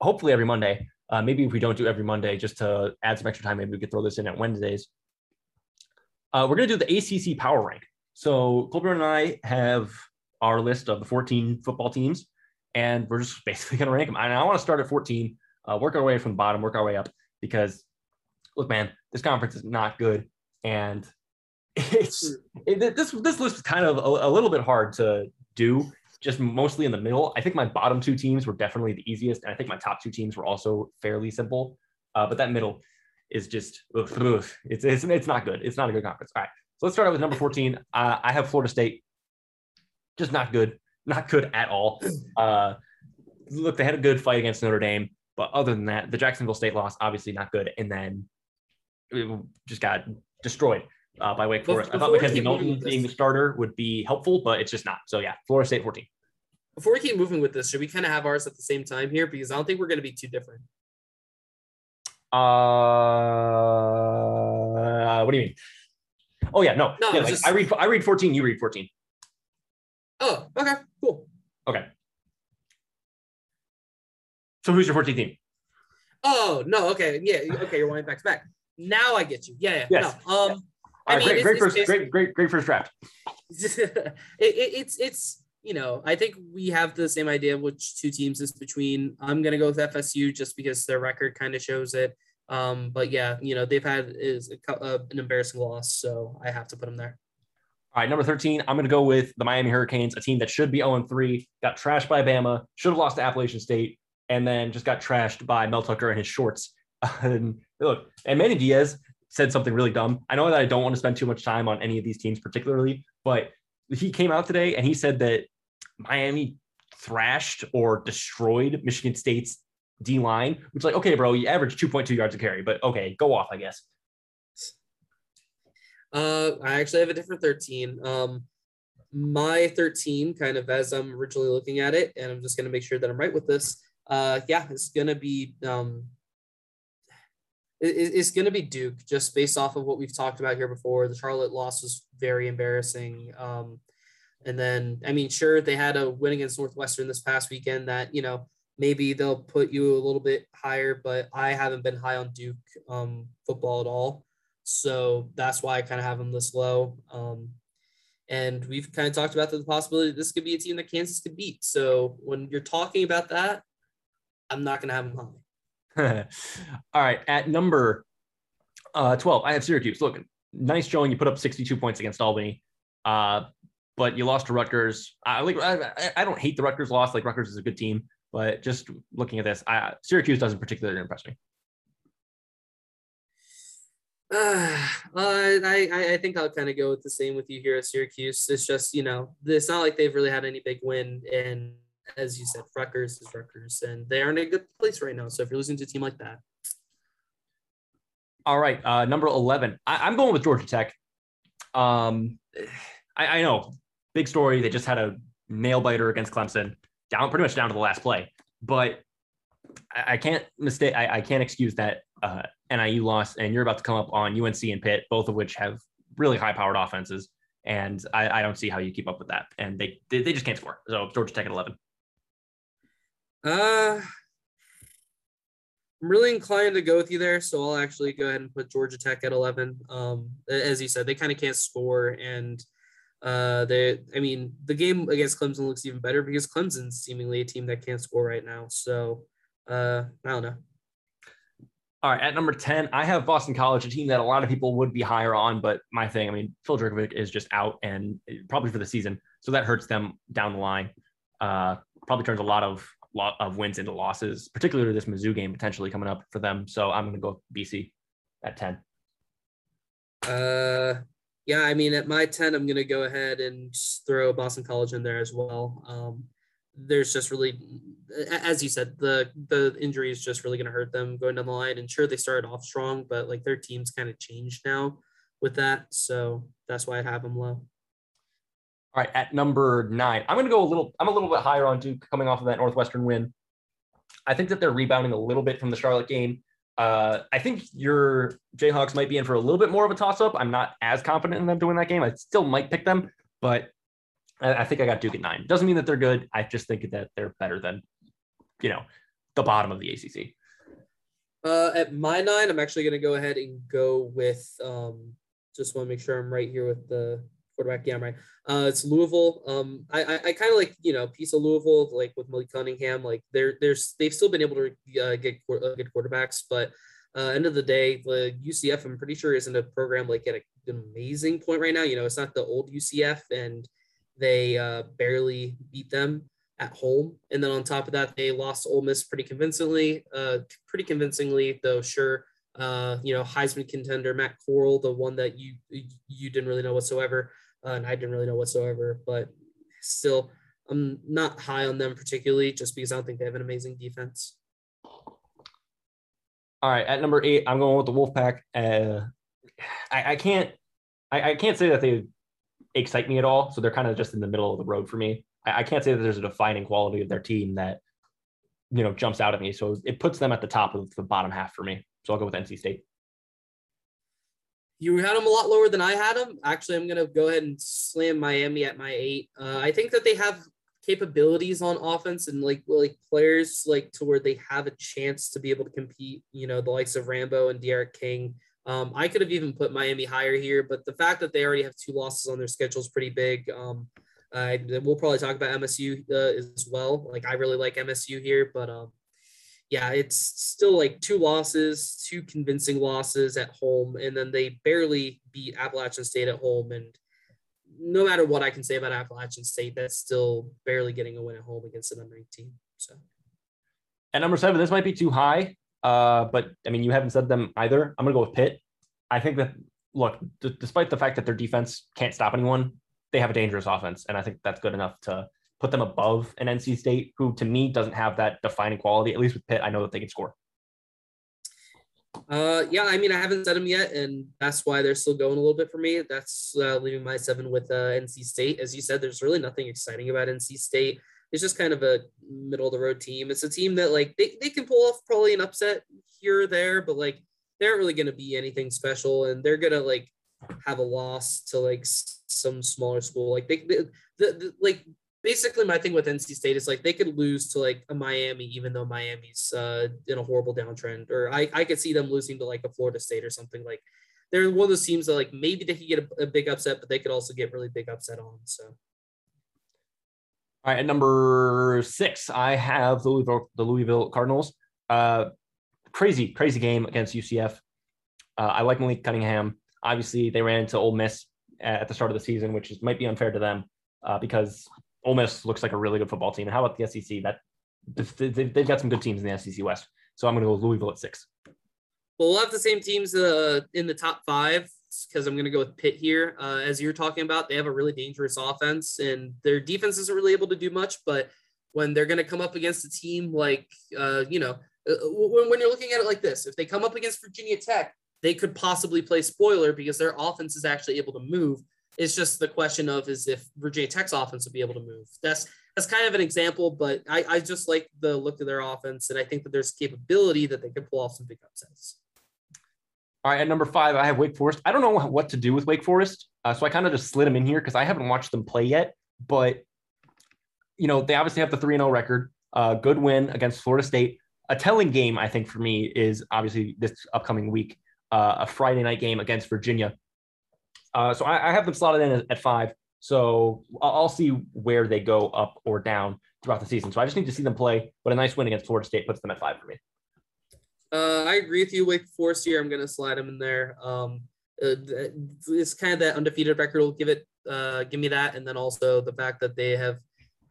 hopefully every monday uh, maybe if we don't do every monday just to add some extra time maybe we could throw this in at wednesdays uh, we're going to do the acc power rank so Kolbjorn and i have our list of the 14 football teams and we're just basically going to rank them. And I want to start at 14, uh, work our way from the bottom, work our way up because look, man, this conference is not good, and it's it, this this list is kind of a, a, little bit hard to do. Just mostly in the middle. I think my bottom two teams were definitely the easiest, and I think my top two teams were also fairly simple. Uh, but that middle is just ugh, ugh, it's, it's it's not good. It's not a good conference. All right, so let's start out with number 14. Uh, I have Florida State, just not good not good at all. Uh, look, they had a good fight against Notre Dame, but other than that, the Jacksonville State loss obviously not good, and then it just got destroyed uh, by Wake Forest. Before I thought McKenzie Milton being the starter would be helpful, but it's just not. So yeah, Florida State 14. Before we keep moving with this, should we kind of have ours at the same time here? Because I don't think we're going to be too different. Uh, what do you mean? Oh yeah, no. no yeah, like, just... I read I read 14, you read 14. Oh, okay, cool. Okay. So who's your 14th team? Oh no, okay, yeah, okay, you're wanting back to back. Now I get you. Yeah, yeah. Yes. No, um, All right, mean, great, great first, great, great, great first draft. it, it, it's it's you know I think we have the same idea which two teams is between. I'm gonna go with FSU just because their record kind of shows it. Um, but yeah, you know they've had is a, uh, an embarrassing loss, so I have to put them there. All right, number 13, I'm going to go with the Miami Hurricanes, a team that should be 0 3, got trashed by Bama, should have lost to Appalachian State, and then just got trashed by Mel Tucker and his shorts. and look, and Manny Diaz said something really dumb. I know that I don't want to spend too much time on any of these teams particularly, but he came out today and he said that Miami thrashed or destroyed Michigan State's D line, which like, okay, bro, you averaged 2.2 yards a carry, but okay, go off, I guess. Uh, I actually have a different 13. Um, my 13, kind of as I'm originally looking at it, and I'm just going to make sure that I'm right with this. Uh, yeah, it's going to be um, it, it's going to be Duke, just based off of what we've talked about here before. The Charlotte loss was very embarrassing. Um, and then, I mean, sure, they had a win against Northwestern this past weekend that, you know, maybe they'll put you a little bit higher, but I haven't been high on Duke um, football at all. So that's why I kind of have them this low. Um, and we've kind of talked about the possibility this could be a team that Kansas could beat. So when you're talking about that, I'm not going to have them high. All right. At number uh, 12, I have Syracuse. Look, nice showing. You put up 62 points against Albany, uh, but you lost to Rutgers. I, like, I, I don't hate the Rutgers loss. Like, Rutgers is a good team, but just looking at this, I, Syracuse doesn't particularly impress me. Uh, I, I think I'll kind of go with the same with you here at Syracuse. It's just, you know, it's not like they've really had any big win. And as you said, Rutgers is Rutgers, and they are in a good place right now. So if you're losing to a team like that. All right. Uh, number 11. I, am going with Georgia Tech. Um, I, I know, big story. They just had a nail biter against Clemson, down pretty much down to the last play. But I, I can't mistake. I, I, can't excuse that uh, NIU loss. And you're about to come up on UNC and Pitt, both of which have really high powered offenses. And I, I, don't see how you keep up with that. And they, they, they just can't score. So Georgia Tech at 11. Uh, I'm really inclined to go with you there, so I'll actually go ahead and put Georgia Tech at 11. Um, as you said, they kind of can't score, and uh, they, I mean, the game against Clemson looks even better because Clemson's seemingly a team that can't score right now. So, uh, I don't know. All right, at number 10, I have Boston College, a team that a lot of people would be higher on, but my thing, I mean, Phil Jurkovec is just out and probably for the season, so that hurts them down the line. Uh, probably turns a lot of lot of wins into losses, particularly this Mizzou game potentially coming up for them. So I'm going to go BC at 10. Uh, yeah, I mean, at my 10, I'm going to go ahead and throw Boston College in there as well. Um, there's just really, as you said, the the injury is just really going to hurt them going down the line. And sure, they started off strong, but like their team's kind of changed now with that. So that's why I have them low. All right, at number nine, I'm going to go a little. I'm a little bit higher on Duke coming off of that Northwestern win. I think that they're rebounding a little bit from the Charlotte game. Uh, I think your Jayhawks might be in for a little bit more of a toss-up. I'm not as confident in them doing that game. I still might pick them, but I, I think I got Duke at nine. Doesn't mean that they're good. I just think that they're better than, you know, the bottom of the ACC. Uh, at my nine, I'm actually going to go ahead and go with. Um, just want to make sure I'm right here with the quarterback. Yeah, I'm right. Uh, it's Louisville. Um, I I, I kind of like you know piece of Louisville like with Malik Cunningham. Like they're there's they've still been able to uh, get uh, good quarterbacks, but uh, end of the day, the UCF I'm pretty sure isn't a program like at a, an amazing point right now. You know, it's not the old UCF, and they uh, barely beat them at home. And then on top of that, they lost Ole Miss pretty convincingly. Uh, pretty convincingly, though. Sure, uh, you know, Heisman contender Matt Corral, the one that you you didn't really know whatsoever uh, and I didn't really know whatsoever. But still, I'm not high on them particularly, just because I don't think they have an amazing defense. All right, at number eight, I'm going with the Wolfpack. Uh, I, I can't, I, I can't say that they excite me at all. So they're kind of just in the middle of the road for me. I, I can't say that there's a defining quality of their team that you know jumps out at me. So it puts them at the top of the bottom half for me. So I'll go with NC State. You had them a lot lower than I had them. Actually, I'm going to go ahead and slam Miami at my eight. Uh, I think that they have capabilities on offense and like like players like to where they have a chance to be able to compete. You know, the likes of Rambo and D'Eriq King. Um, I could have even put Miami higher here, but the fact that they already have two losses on their schedule is pretty big. Um, uh, we'll probably talk about MSU uh, as well. Like I really like MSU here, but um, yeah, it's still like two losses, two convincing losses at home, and then they barely beat Appalachian State at home. And no matter what I can say about Appalachian State, that's still barely getting a win at home against an unranked team. So, at number seven, this might be too high, uh, but I mean, you haven't said them either. I'm gonna go with Pitt. I think that look, d- despite the fact that their defense can't stop anyone, they have a dangerous offense, and I think that's good enough to put them above an NC State, who to me doesn't have that defining quality. At least with Pitt, I know that they can score. Uh, yeah, I mean, I haven't said them yet, and that's why they're still going a little bit for me. That's uh, leaving my seven with uh, NC State. As you said, there's really nothing exciting about NC State. It's just kind of a middle of the road team. It's a team that like they, they can pull off probably an upset here or there, but like they aren't really going to be anything special, and they're gonna like have a loss to like some smaller school. Like they, they the, the like basically my thing with NC State is like they could lose to like a Miami, even though Miami's uh, in a horrible downtrend, or I, I could see them losing to like a Florida State or something like. They're one of those teams that like maybe they could get a, a big upset, but they could also get really big upset on. So. All right, at number six, I have the Louisville, the Louisville Cardinals. Uh, crazy, crazy game against UCF. Uh, I like Malik Cunningham. Obviously, they ran into Ole Miss at the start of the season, which is, might be unfair to them uh, because Ole Miss looks like a really good football team. And how about the SEC? That they've got some good teams in the SEC West. So I'm going to go Louisville at six. Well, we'll have the same teams uh, in the top five because I'm going to go with Pitt here. Uh, as you're talking about, they have a really dangerous offense, and their defense isn't really able to do much. But when they're going to come up against a team like, uh, you know, uh, when, when you're looking at it like this, if they come up against Virginia Tech, they could possibly play spoiler because their offense is actually able to move It's just the question of is if Virginia Tech's offense would be able to move. That's that's kind of an example, but I, I just like the look of their offense, and I think that there's capability that they can pull off some big upsets. All right, at number five, I have Wake Forest. I don't know what to do with Wake Forest, uh, so I kind of just slid them in here because I haven't watched them play yet. But you know, they obviously have the three and zero record. Uh, good win against Florida State. A telling game, I think, for me is obviously this upcoming week, uh, a Friday night game against Virginia. Uh, so I, I, have them slotted in at, five. So I'll, I'll, see where they go up or down throughout the season. So I just need to see them play. But a nice win against Florida State puts them at five for me. Uh, I agree with you. Wake Forest here. I'm going to slide them in there. Um, uh, it's kind of that undefeated record will give it, uh, give me that, and then also the fact that they have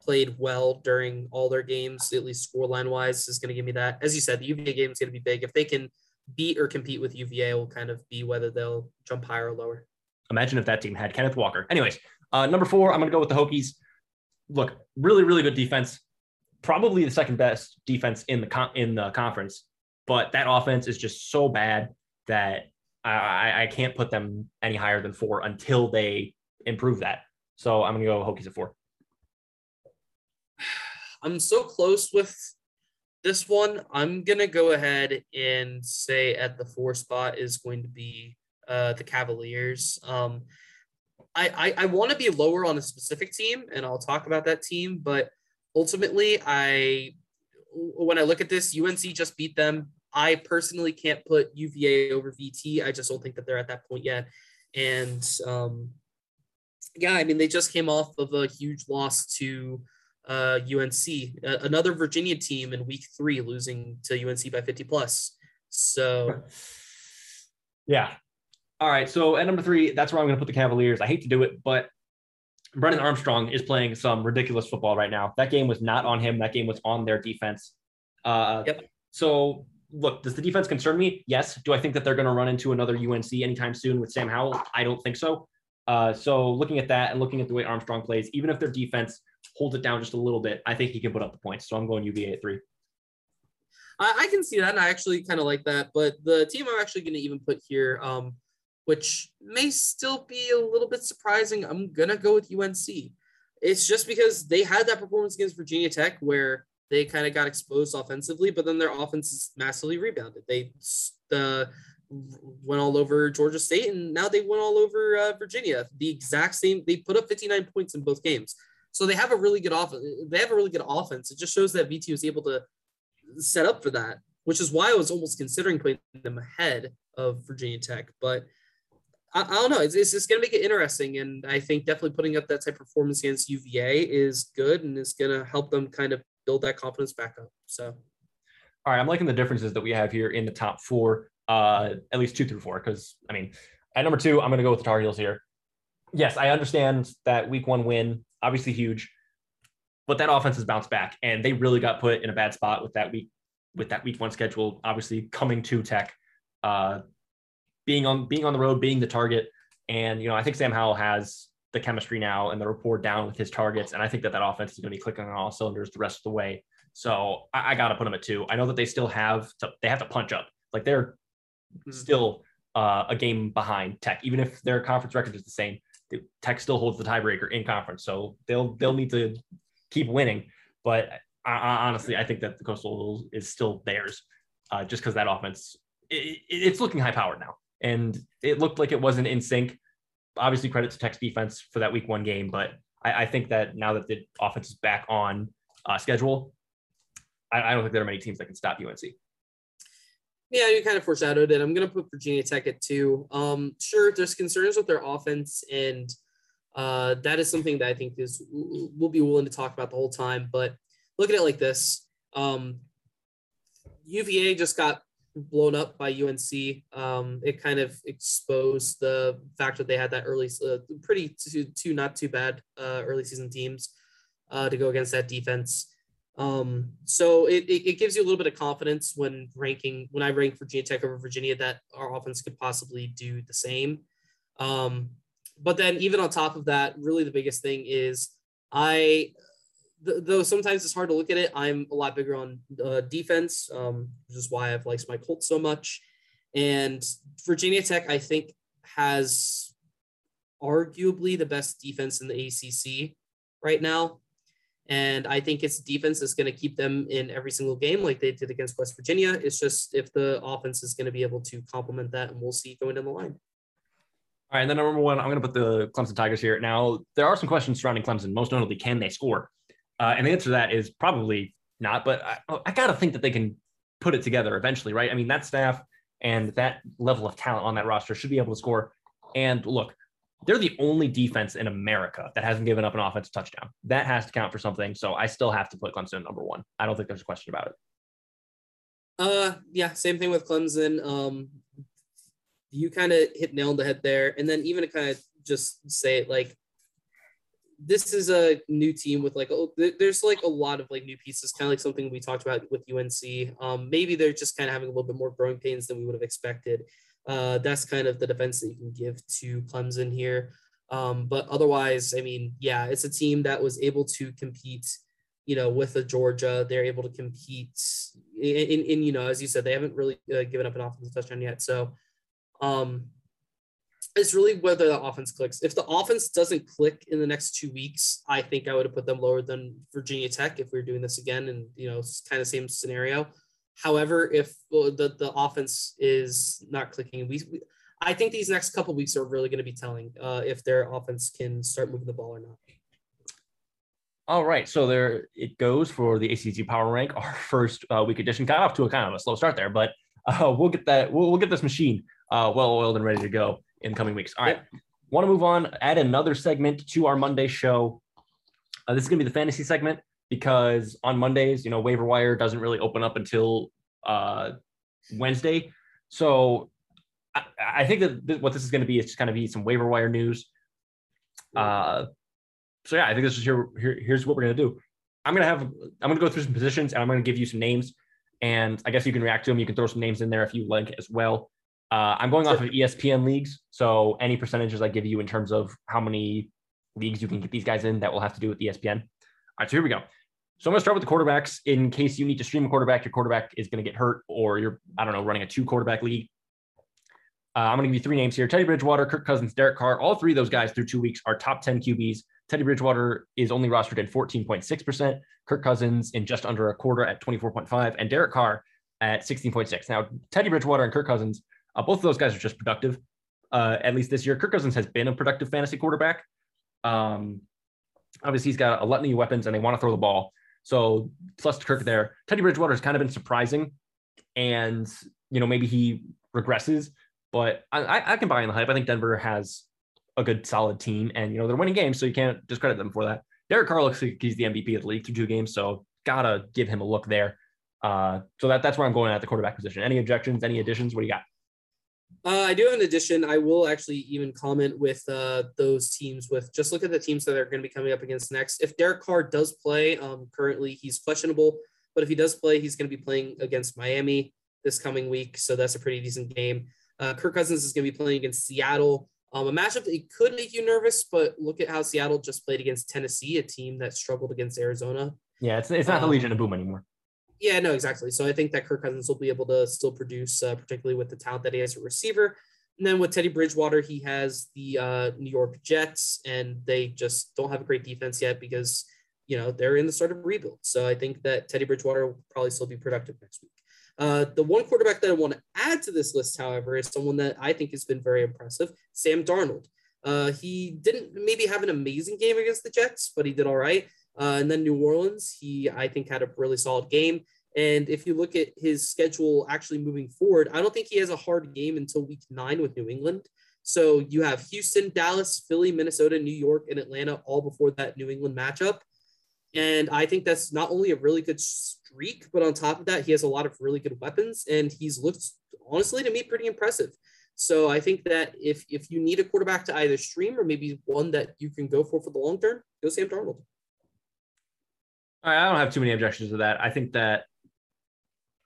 played well during all their games, at least scoreline wise, is going to give me that. As you said, the UVA game is going to be big. If they can beat or compete with UVA, will kind of be whether they'll jump higher or lower. Imagine if that team had Kenneth Walker. Anyways, uh, number four, I'm going to go with the Hokies. Look, really, really good defense. Probably the second best defense in the con- in the conference, but that offense is just so bad that I, I can't put them any higher than four until they improve that. So I'm going to go Hokies at four. I'm so close with this one. I'm gonna go ahead and say at the four spot is going to be uh, the Cavaliers. Um, I I, I want to be lower on a specific team, and I'll talk about that team. But ultimately, I when I look at this, UNC just beat them. I personally can't put UVA over VT. I just don't think that they're at that point yet. And um, yeah, I mean, they just came off of a huge loss to uh, UNC, uh, another Virginia team in week three, losing to UNC by 50 plus. So, yeah. All right. So at number three, that's where I'm going to put the Cavaliers. I hate to do it, but Brennan Armstrong is playing some ridiculous football right now. That game was not on him. That game was on their defense. Uh, yep. So, look, does the defense concern me? Yes. Do I think that they're going to run into another UNC anytime soon with Sam Howell? I don't think so. Uh, so, looking at that and looking at the way Armstrong plays, even if their defense holds it down just a little bit, I think he can put up the points. So I'm going UVA at three. I, I can see that, and I actually kind of like that. But the team I'm actually going to even put here, um, which may still be a little bit surprising, I'm going to go with UNC. It's just because they had that performance against Virginia Tech where they kind of got exposed offensively, but then their offense is massively rebounded. They the went all over Georgia State, and now they went all over uh, Virginia. The exact same. They put up 59 points in both games. So they have a really good offense. They have a really good offense. It just shows that VT was able to set up for that, which is why I was almost considering putting them ahead of Virginia Tech. But I, I don't know. It's, it's just going to make it interesting. And I think definitely putting up that type of performance against UVA is good and is going to help them kind of build that confidence back up. So. All right. I'm liking the differences that we have here in the top four, uh, at least two through four. Cause I mean, at number two, I'm going to go with the Tar Heels here. Yes, I understand that week one win obviously huge, but that offense has bounced back, and they really got put in a bad spot with that week with that week one schedule. Obviously, coming to Tech, uh, being on being on the road, being the target, and you know I think Sam Howell has the chemistry now and the rapport down with his targets, and I think that that offense is going to be clicking on all cylinders the rest of the way. So I, I got to put them at two. I know that they still have to they have to punch up, like they're mm-hmm. still uh, a game behind Tech, even if their conference record is the same. Tech still holds the tiebreaker in conference, so they'll they'll need to keep winning. But I, I, honestly, I think that the Coastal is still theirs, uh, just because that offense it, it's looking high powered now, and it looked like it wasn't in sync. Obviously, credit to Tech's defense for that Week One game, but I, I think that now that the offense is back on uh, schedule, I, I don't think there are many teams that can stop UNC. Yeah, you kind of foreshadowed it. I'm going to put Virginia Tech at two. Um, sure, there's concerns with their offense, and uh, that is something that I think is we'll be willing to talk about the whole time. But look at it like this: um, UVA just got blown up by UNC. Um, it kind of exposed the fact that they had that early, uh, pretty two, two not too bad uh, early season teams uh, to go against that defense. Um, so it, it, it, gives you a little bit of confidence when ranking, when I rank Virginia Tech over Virginia, that our offense could possibly do the same. Um, but then even on top of that, really the biggest thing is I, th- though sometimes it's hard to look at it, I'm a lot bigger on uh, defense, um, which is why I've liked my Colts so much. And Virginia Tech, I think, has arguably the best defense in the ACC right now. And I think it's defense is going to keep them in every single game like they did against West Virginia. It's just if the offense is going to be able to complement that, and we'll see going down the line. All right, and then number one, I'm going to put the Clemson Tigers here. Now, there are some questions surrounding Clemson. Most notably, can they score? Uh, and the answer to that is probably not. But I, I got to think that they can put it together eventually, right? I mean, that staff and that level of talent on that roster should be able to score. And look, they're the only defense in America that hasn't given up an offensive touchdown. That has to count for something. So I still have to put Clemson number one. I don't think there's a question about it. Uh, yeah, same thing with Clemson. Um, you kind of hit nail on the head there, and then even to kind of just say it like this is a new team with like oh, there's like a lot of like new pieces, kind of like something we talked about with UNC. Um, maybe they're just kind of having a little bit more growing pains than we would have expected. Uh, that's kind of the defense that you can give to Clemson here. Um, but otherwise, I mean, yeah, it's a team that was able to compete, you know, with the Georgia. They're able to compete in, in, in you know, as you said, they haven't really uh, given up an offensive touchdown yet. So, um, it's really whether the offense clicks. If the offense doesn't click in the next two weeks, I think I would have put them lower than Virginia Tech if we are doing this again, and you know, kind of the same scenario. However, if the, the offense is not clicking, we, we I think these next couple weeks are really going to be telling uh, if their offense can start moving the ball or not. All right, so there it goes for the ACC Power Rank. Our first uh, week edition got off to a kind of a slow start there, but uh, we'll get that. We'll, we'll get this machine uh, well oiled and ready to go in coming weeks. All right, yep. want to move on? Add another segment to our Monday show. Uh, this is going to be the fantasy segment because on Mondays, you know, waiver wire doesn't really open up until uh, Wednesday. So I, I think that th- what this is going to be is just kind of be some waiver wire news. Uh, so yeah, I think this is here, here. Here's what we're going to do. I'm going to have, I'm going to go through some positions and I'm going to give you some names. And I guess you can react to them. You can throw some names in there if you like as well. Uh, I'm going off of ESPN leagues. So any percentages I give you in terms of how many leagues you can get these guys in, that will have to do with ESPN. All right, so here we go. So I'm going to start with the quarterbacks in case you need to stream a quarterback, your quarterback is going to get hurt, or you're, I don't know, running a two quarterback league. Uh, I'm going to give you three names here Teddy Bridgewater, Kirk Cousins, Derek Carr. All three of those guys through two weeks are top 10 QBs. Teddy Bridgewater is only rostered in 14.6%, Kirk Cousins in just under a quarter at 24.5, and Derek Carr at 16.6. Now, Teddy Bridgewater and Kirk Cousins, uh, both of those guys are just productive. Uh, at least this year, Kirk Cousins has been a productive fantasy quarterback. Um, obviously, he's got a lot of new weapons, and they want to throw the ball. So plus Kirk there. Teddy Bridgewater has kind of been surprising, and you know maybe he regresses, but I, I can buy in the hype. I think Denver has a good solid team, and you know they're winning games, so you can't discredit them for that. Derek Carr looks like he's the MVP of the league through two games, so gotta give him a look there. Uh, so that that's where I'm going at the quarterback position. Any objections? Any additions? What do you got? Uh, I do have an addition. I will actually even comment with uh, those teams. With just look at the teams that are going to be coming up against next. If Derek Carr does play, um, currently he's questionable, but if he does play, he's going to be playing against Miami this coming week, so that's a pretty decent game. Uh, Kirk Cousins is going to be playing against Seattle. Um, a matchup that could make you nervous, but look at how Seattle just played against Tennessee, a team that struggled against Arizona. Yeah, it's, it's not um, the Legion of Boom anymore. Yeah, no, exactly. So I think that Kirk Cousins will be able to still produce, uh, particularly with the talent that he has a receiver. And then with Teddy Bridgewater, he has the uh, New York Jets, and they just don't have a great defense yet because you know they're in the start of rebuild. So I think that Teddy Bridgewater will probably still be productive next week. Uh, the one quarterback that I want to add to this list, however, is someone that I think has been very impressive, Sam Darnold. Uh, he didn't maybe have an amazing game against the Jets, but he did all right. Uh, and then New Orleans, he I think had a really solid game. And if you look at his schedule actually moving forward, I don't think he has a hard game until week nine with New England. So you have Houston, Dallas, Philly, Minnesota, New York, and Atlanta all before that New England matchup. And I think that's not only a really good streak, but on top of that, he has a lot of really good weapons, and he's looked honestly to me pretty impressive. So I think that if if you need a quarterback to either stream or maybe one that you can go for for the long term, go Sam Darnold. I don't have too many objections to that. I think that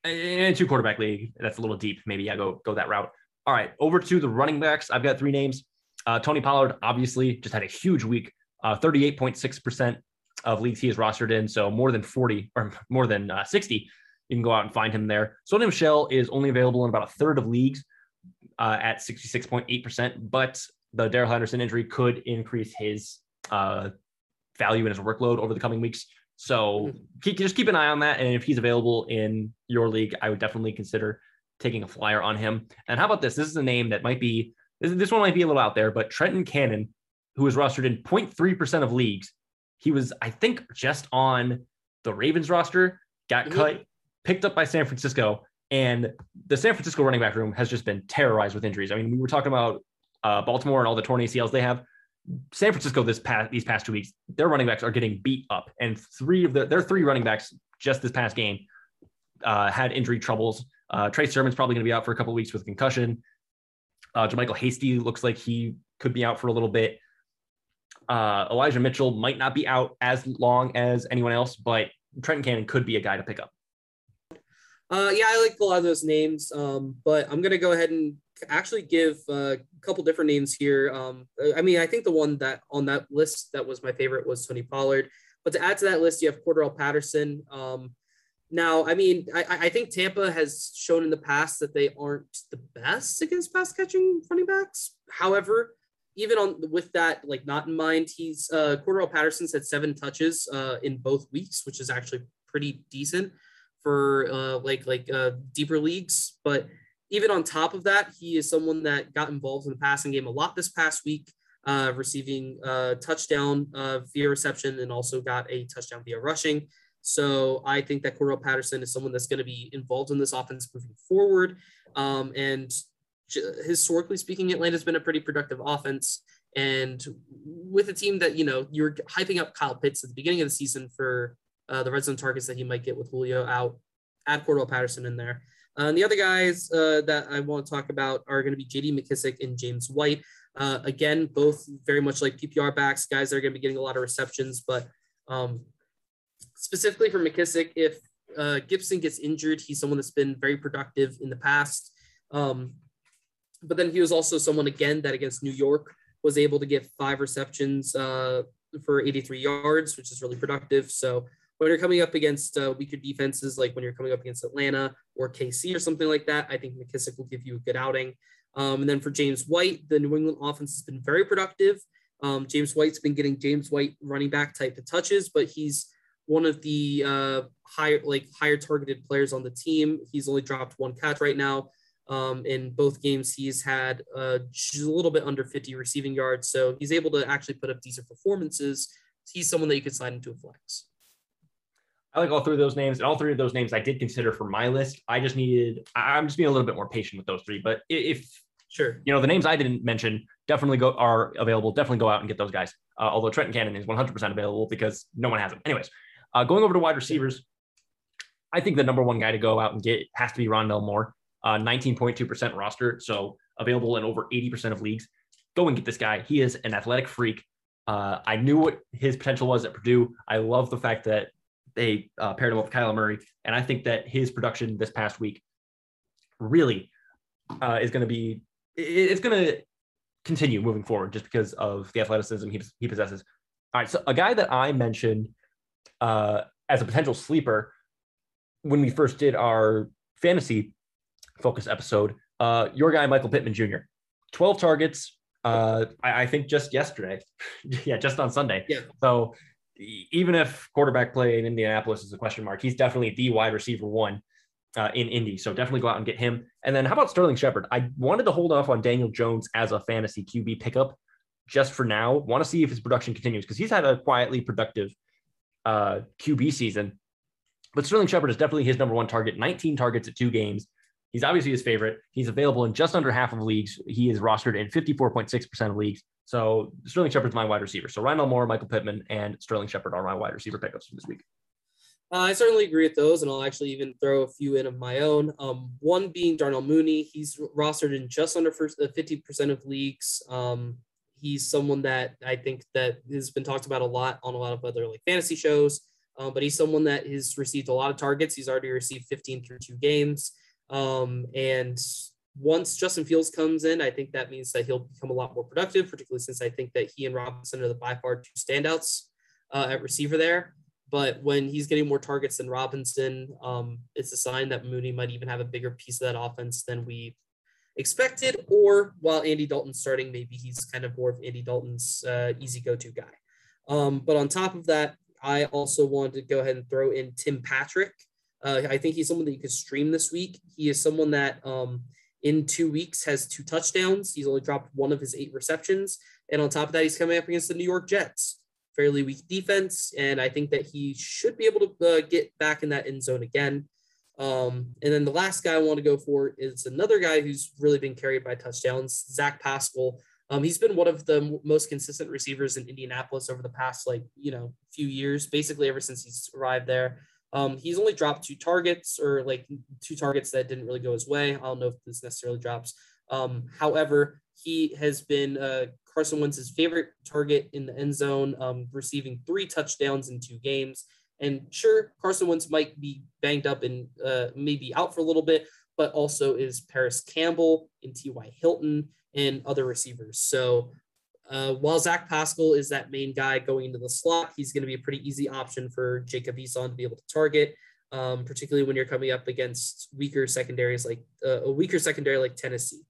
in a two quarterback league, that's a little deep. Maybe I go go that route. All right, over to the running backs. I've got three names. Uh, Tony Pollard obviously just had a huge week. Uh, 38.6% of leagues he is rostered in, so more than 40 or more than uh, 60. You can go out and find him there. Sony Michel is only available in about a third of leagues uh, at 66.8%, but the Darrell Henderson injury could increase his uh, value and his workload over the coming weeks. So keep, just keep an eye on that. And if he's available in your league, I would definitely consider taking a flyer on him. And how about this? This is a name that might be, this, this one might be a little out there, but Trenton Cannon, who was rostered in 0.3% of leagues, he was, I think, just on the Ravens roster, got Mhm. cut, picked up by San Francisco. And the San Francisco running back room has just been terrorized with injuries. I mean, we were talking about uh, Baltimore and all the torn ACLs they have. San Francisco this past these past two weeks, their running backs are getting beat up, and three of the, their three running backs just this past game uh, had injury troubles. Uh, Trey Sermon's probably going to be out for a couple weeks with concussion. Uh, JaMycal Hasty looks like he could be out for a little bit. Uh, Elijah Mitchell might not be out as long as anyone else, but Trenton Cannon could be a guy to pick up. Uh, yeah, I like a lot of those names, um, but I'm gonna go ahead and actually give uh, a couple different names here. Um, I mean, I think the one that on that list that was my favorite was Tony Pollard, but to add to that list, you have Cordarrelle Patterson. Um, now, I mean, I, I think Tampa has shown in the past that they aren't the best against pass catching running backs. However, even on with that like not in mind, he's uh, Cordarrelle Patterson's had seven touches uh, in both weeks, which is actually pretty decent for uh, like like uh, deeper leagues. But even on top of that, he is someone that got involved in the passing game a lot this past week, uh, receiving a touchdown uh, via reception and also got a touchdown via rushing. So I think that Cordarrelle Patterson is someone that's going to be involved in this offense moving forward. Um, and historically speaking, Atlanta's been a pretty productive offense. And with a team that, you know, you're hyping up Kyle Pitts at the beginning of the season for uh, the red zone targets that he might get with Julio out, add Cordarrelle Patterson in there. And the other guys uh, that I want to talk about are going to be JD McKissic and James White. Uh, again, both very much like PPR backs, guys that are going to be getting a lot of receptions. But um, specifically for McKissic, if uh, Gibson gets injured, he's someone that's been very productive in the past. Um, but then he was also someone, again, that against New York was able to get five receptions uh, for 83 yards, which is really productive. So when you're coming up against uh, weaker defenses, like when you're coming up against Atlanta or KC or something like that, I think McKissic will give you a good outing. Um, and then for James White, the New England offense has been very productive. Um, James White's been getting James White running back type of touches, but he's one of the uh, higher like higher targeted players on the team. He's only dropped one catch right now. Um, in both games, he's had uh, just a little bit under 50 receiving yards, so he's able to actually put up decent performances. He's someone that you could slide into a flex. I like all three of those names, and all three of those names I did consider for my list. I just needed, I'm just being a little bit more patient with those three. But if Sure. you know the names I didn't mention, definitely go are available. Definitely go out and get those guys. Uh, although Trenton Cannon is 100% available because no one has him. Anyways, uh, going over to wide receivers, I think the number one guy to go out and get has to be Rondale Moore, uh, 19.2% roster, so available in over 80% of leagues. Go and get this guy. He is an athletic freak. Uh, I knew what his potential was at Purdue. I love the fact that they uh, paired him up with Kyler Murray, and I think that his production this past week really uh, is going to be it's going to continue moving forward just because of the athleticism he, he possesses. All right, so a guy that I mentioned uh, as a potential sleeper when we first did our fantasy focus episode, uh, your guy Michael Pittman Jr. 12 targets. Uh, I, I think just yesterday, yeah, just on Sunday. Yeah. So even if quarterback play in Indianapolis is a question mark, he's definitely the wide receiver one uh, in Indy. So definitely go out and get him. And then how about Sterling Shepard? I wanted to hold off on Daniel Jones as a fantasy QB pickup just for now. Want to see if his production continues because he's had a quietly productive uh, QB season. But Sterling Shepard is definitely his number one target. 19 targets at two games. He's obviously his favorite. He's available in just under half of leagues. He is rostered in 54.6% of leagues. So Sterling Shepard's my wide receiver. So Ryan Moore, Michael Pittman, and Sterling Shepard are my wide receiver pickups for this week. Uh, I certainly agree with those, and I'll actually even throw a few in of my own. Um, one being Darnell Mooney. He's rostered in just under first, uh, 50% of leagues. Um, he's someone that I think that has been talked about a lot on a lot of other like fantasy shows. Um, but he's someone that has received a lot of targets. He's already received 15 through two games. Um, and once Justin Fields comes in, I think that means that he'll become a lot more productive, particularly since I think that he and Robinson are the by far two standouts uh, at receiver there. But when he's getting more targets than Robinson, um, it's a sign that Mooney might even have a bigger piece of that offense than we expected, or while Andy Dalton's starting, maybe he's kind of more of Andy Dalton's uh, easy go-to guy. Um, but on top of that, I also wanted to go ahead and throw in Tim Patrick. Uh, I think he's someone that you could stream this week. He is someone that um, in two weeks has two touchdowns. He's only dropped one of his eight receptions. And on top of that, he's coming up against the New York Jets, fairly weak defense. And I think that he should be able to uh, get back in that end zone again. Um, and then the last guy I want to go for is another guy who's really been carried by touchdowns, Zach Pascal. Um, he's been one of the most consistent receivers in Indianapolis over the past like you know few years, basically ever since he's arrived there. Um, he's only dropped two targets or like two targets that didn't really go his way. I don't know if this necessarily drops. Um, however, he has been uh, Carson Wentz's favorite target in the end zone, um, receiving three touchdowns in two games. And sure, Carson Wentz might be banged up and uh, maybe out for a little bit, but also is Parris Campbell and T.Y. Hilton and other receivers. So uh, while Zach Pascal is that main guy going into the slot, he's going to be a pretty easy option for Jacob Eason to be able to target, um, particularly when you're coming up against weaker secondaries like uh, a weaker secondary like Tennessee.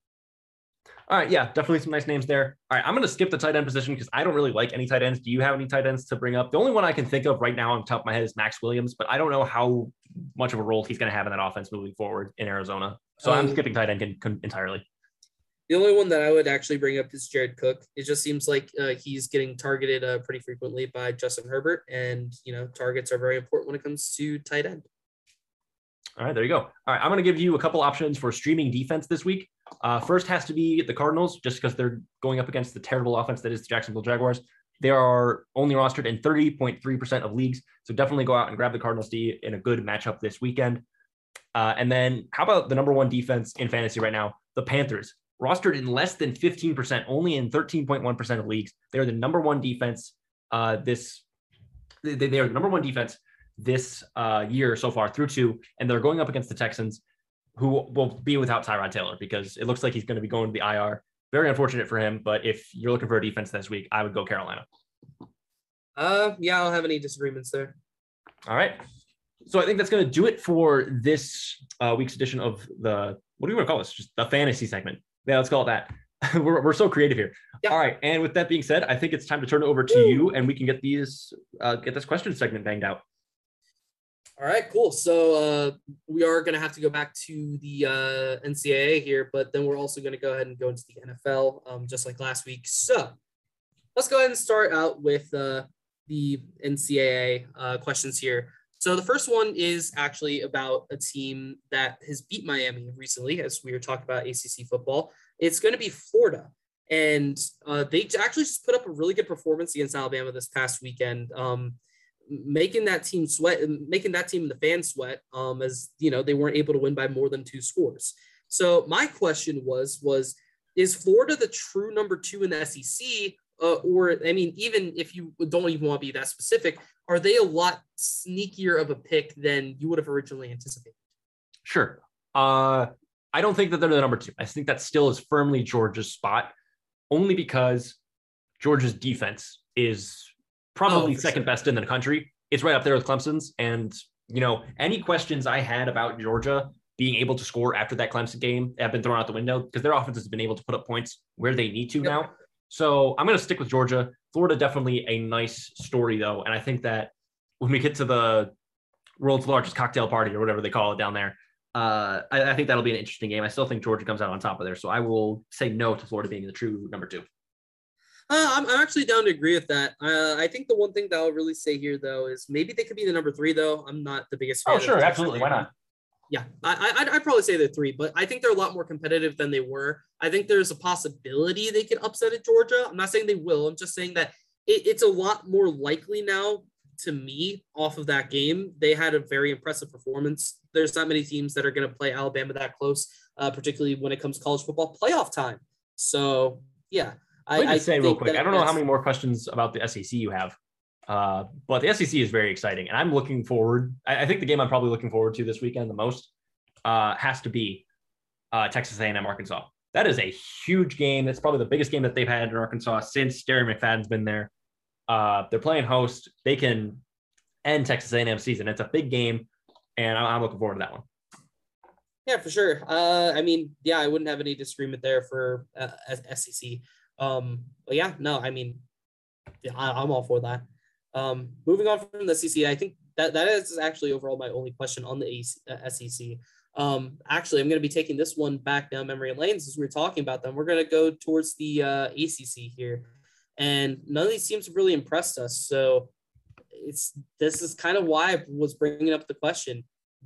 All right, yeah, definitely some nice names there. All right, I'm going to skip the tight end position because I don't really like any tight ends. Do you have any tight ends to bring up? The only one I can think of right now on top of my head is Maxx Williams, but I don't know how much of a role he's going to have in that offense moving forward in Arizona. So um, I'm skipping tight end entirely. The only one that I would actually bring up is Jared Cook. It just seems like uh, he's getting targeted uh, pretty frequently by Justin Herbert, and you know targets are very important when it comes to tight end. All right, there you go. All right, I'm going to give you a couple options for streaming defense this week. Uh, first has to be the Cardinals, just because they're going up against the terrible offense that is the Jacksonville Jaguars. They are only rostered in 30.3% of leagues, so definitely go out and grab the Cardinals D in a good matchup this weekend. Uh, and then, how about the number one defense in fantasy right now, the Panthers? Rostered in less than 15%, only in 13.1% of leagues. They're the number one defense uh, this. They, they are the number one defense this uh, year so far through two, and they're going up against the Texans, who will be without Tyrod Taylor because it looks like he's going to be going to the IR. Very unfortunate for him, but if you're looking for a defense this week, I would go Carolina. Uh, yeah, I don't have any disagreements there. All right. So I think that's going to do it for this uh, week's edition of the what do you want to call this? Just the fantasy segment. Yeah, let's call it that. we're, we're so creative here. Yeah. All right. And with that being said, I think it's time to turn it over to Woo. you and we can get these uh, get this question segment banged out. All right, cool. So uh, we are going to have to go back to the uh, NCAA here, but then we're also going to go ahead and go into the NFL, um, just like last week. So let's go ahead and start out with uh, the NCAA uh, questions here. So the first one is actually about a team that has beat Miami recently, as we were talking about ACC football. It's going to be Florida. And uh, they actually just put up a really good performance against Alabama this past weekend. Um, making that team sweat making that team and the fan sweat um, as you know they weren't able to win by more than two scores. So my question was was is Florida the true number two in the SEC? Uh, or I mean, even if you don't even want to be that specific, are they a lot sneakier of a pick than you would have originally anticipated? Sure. Uh, I don't think that they're the number two. I think that still is firmly Georgia's spot, only because Georgia's defense is probably oh, second sure. best in the country. It's right up there with Clemson's. And, you know, any questions I had about Georgia being able to score after that Clemson game have been thrown out the window because their offense has been able to put up points where they need to yep. now. So I'm going to stick with Georgia. Florida, definitely a nice story, though. And I think that when we get to the world's largest cocktail party or whatever they call it down there, uh, I, I think that'll be an interesting game. I still think Georgia comes out on top of there. So I will say no to Florida being the true number two. Uh, I'm, I'm actually down to agree with that. Uh, I think the one thing that I'll really say here, though, is maybe they could be the number three, though. I'm not the biggest fan. Oh, sure. Absolutely. Why not? Yeah, I, I'd, I'd probably say they're three, but I think they're a lot more competitive than they were. I think there's a possibility they could upset at Georgia. I'm not saying they will. I'm just saying that it, it's a lot more likely now to me off of that game. They had a very impressive performance. There's not many teams that are going to play Alabama that close, uh, particularly when it comes to college football playoff time. So, yeah. Me I, say real quick. I don't know how many more questions about the SEC you have, uh, but the SEC is very exciting, and I'm looking forward. I, I, think the game I'm probably looking forward to this weekend the most uh, has to be uh, Texas A&M Arkansas. That is a huge game. That's probably the biggest game that they've had in Arkansas since Darren McFadden's been there. Uh, they're playing host. They can end Texas A&M season. It's a big game, and I'm, I'm looking forward to that one. Yeah, for sure. Uh, I mean, yeah, I wouldn't have any disagreement there for SEC. Um, but yeah, no, I mean, I, am all for that. Um, moving on from the SEC, I think that that is actually overall my only question on the uh, SEC. Um, actually, I'm going to be taking this one back down memory lanes as we are talking about them. We're going to go towards the uh, ACC here, and none of these teams have really impressed us. So it's this is kind of why I was bringing up the question: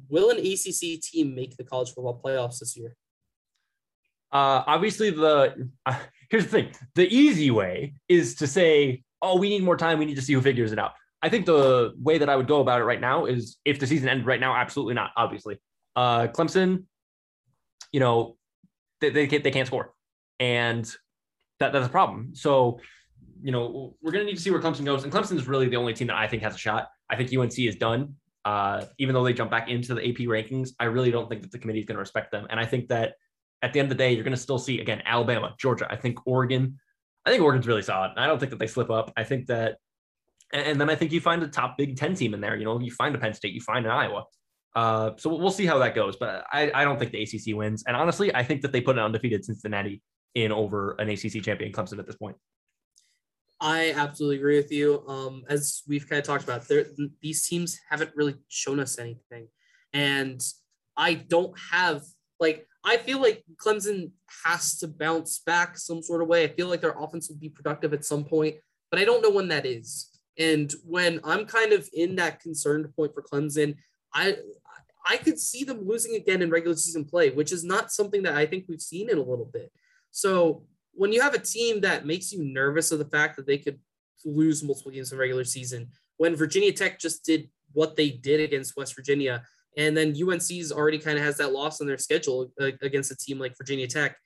Will an ACC team make the college football playoffs this year? Uh, obviously, the uh, here's the thing: the easy way is to say, "Oh, we need more time. We need to see who figures it out." I think the way that I would go about it right now is if the season ended right now, absolutely not. Obviously, uh, Clemson, you know, they, they can't, they can't score, and that that's a problem. So, you know, we're gonna need to see where Clemson goes. And Clemson is really the only team that I think has a shot. I think UNC is done. Uh, even though they jump back into the AP rankings, I really don't think that the committee is going to respect them. And I think that at the end of the day, you're going to still see again Alabama, Georgia. I think Oregon. I think Oregon's really solid. I don't think that they slip up. I think that, and then I think you find a top Big Ten team in there. You know, you find a Penn State, you find an Iowa. Uh, so we'll see how that goes. But I, I don't think the ACC wins. And honestly, I think that they put an undefeated Cincinnati in over an ACC champion Clemson at this point. I absolutely agree with you. Um, as we've kind of talked about, these teams haven't really shown us anything, and I don't have like I feel like Clemson has to bounce back some sort of way. I feel like their offense will be productive at some point, but I don't know when that is. And when I'm kind of in that concerned point for Clemson, I I could see them losing again in regular season play, which is not something that I think we've seen in a little bit. So when you have a team that makes you nervous of the fact that they could lose multiple games in regular season, when Virginia Tech just did what they did against West Virginia, and then UNC's already kind of has that loss on their schedule against a team like Virginia Tech,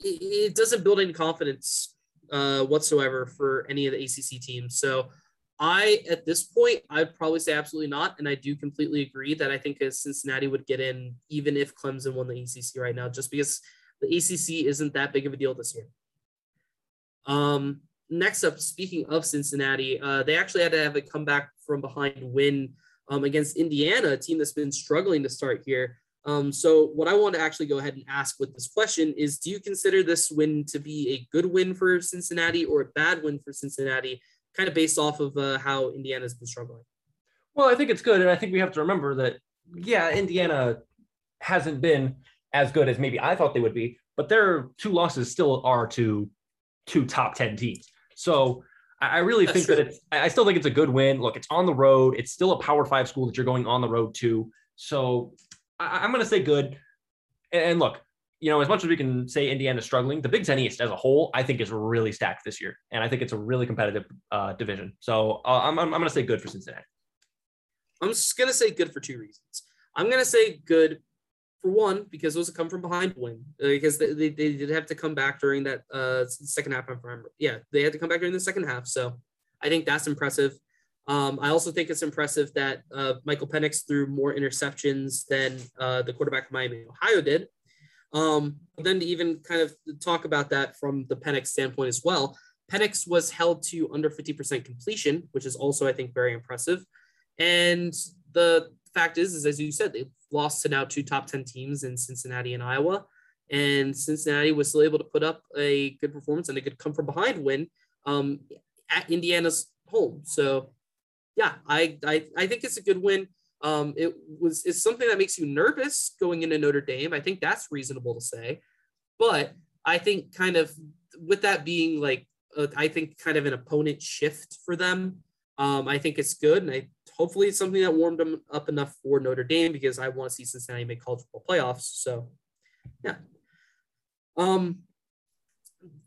it, it doesn't build any confidence uh, whatsoever for any of the ACC teams. So I, at this point, I'd probably say absolutely not. And I do completely agree that I think Cincinnati would get in even if Clemson won the ACC right now, just because the ACC isn't that big of a deal this year. Um, next up, speaking of Cincinnati, uh, they actually had to have a comeback from behind win um, against Indiana, a team that's been struggling to start here. Um, so, what I want to actually go ahead and ask with this question is Do you consider this win to be a good win for Cincinnati or a bad win for Cincinnati? kind of based off of uh, how Indiana's been struggling. Well, I think it's good, and I think we have to remember that yeah, Indiana hasn't been as good as maybe I thought they would be, but their two losses still are to two top ten teams. So I really That's think true. that it's. I still think it's a good win. Look, it's on the road. It's still a Power Five school that you're going on the road to. So I, am going to say good. And look, you know, as much as we can say Indiana's struggling, the Big Ten East as a whole, I think is really stacked this year, and I think it's a really competitive uh, division. So uh, I'm, I'm, I'm going to say good for Cincinnati. I'm just going to say good for two reasons. I'm going to say good for one because those come from behind win because they, they, they, did have to come back during that uh, second half. I remember, yeah, they had to come back during the second half. So I think that's impressive. Um, I also think it's impressive that uh, Michael Penix threw more interceptions than uh, the quarterback of Miami Ohio did. Um, then to even kind of talk about that from the Penix standpoint as well, Penix was held to under 50% completion, which is also, I think, very impressive. And the fact is, is as you said, they lost to now two top 10 teams in Cincinnati and Iowa. And Cincinnati was still able to put up a good performance and a good come from behind win um, at Indiana's home. So, yeah, I, I, I think it's a good win. Um, it was it's something that makes you nervous going into Notre Dame. I think that's reasonable to say, but I think kind of with that being like uh, I think kind of an opponent shift for them. Um, I think it's good, and I hopefully it's something that warmed them up enough for Notre Dame because I want to see Cincinnati make college football playoffs. So, yeah. Um,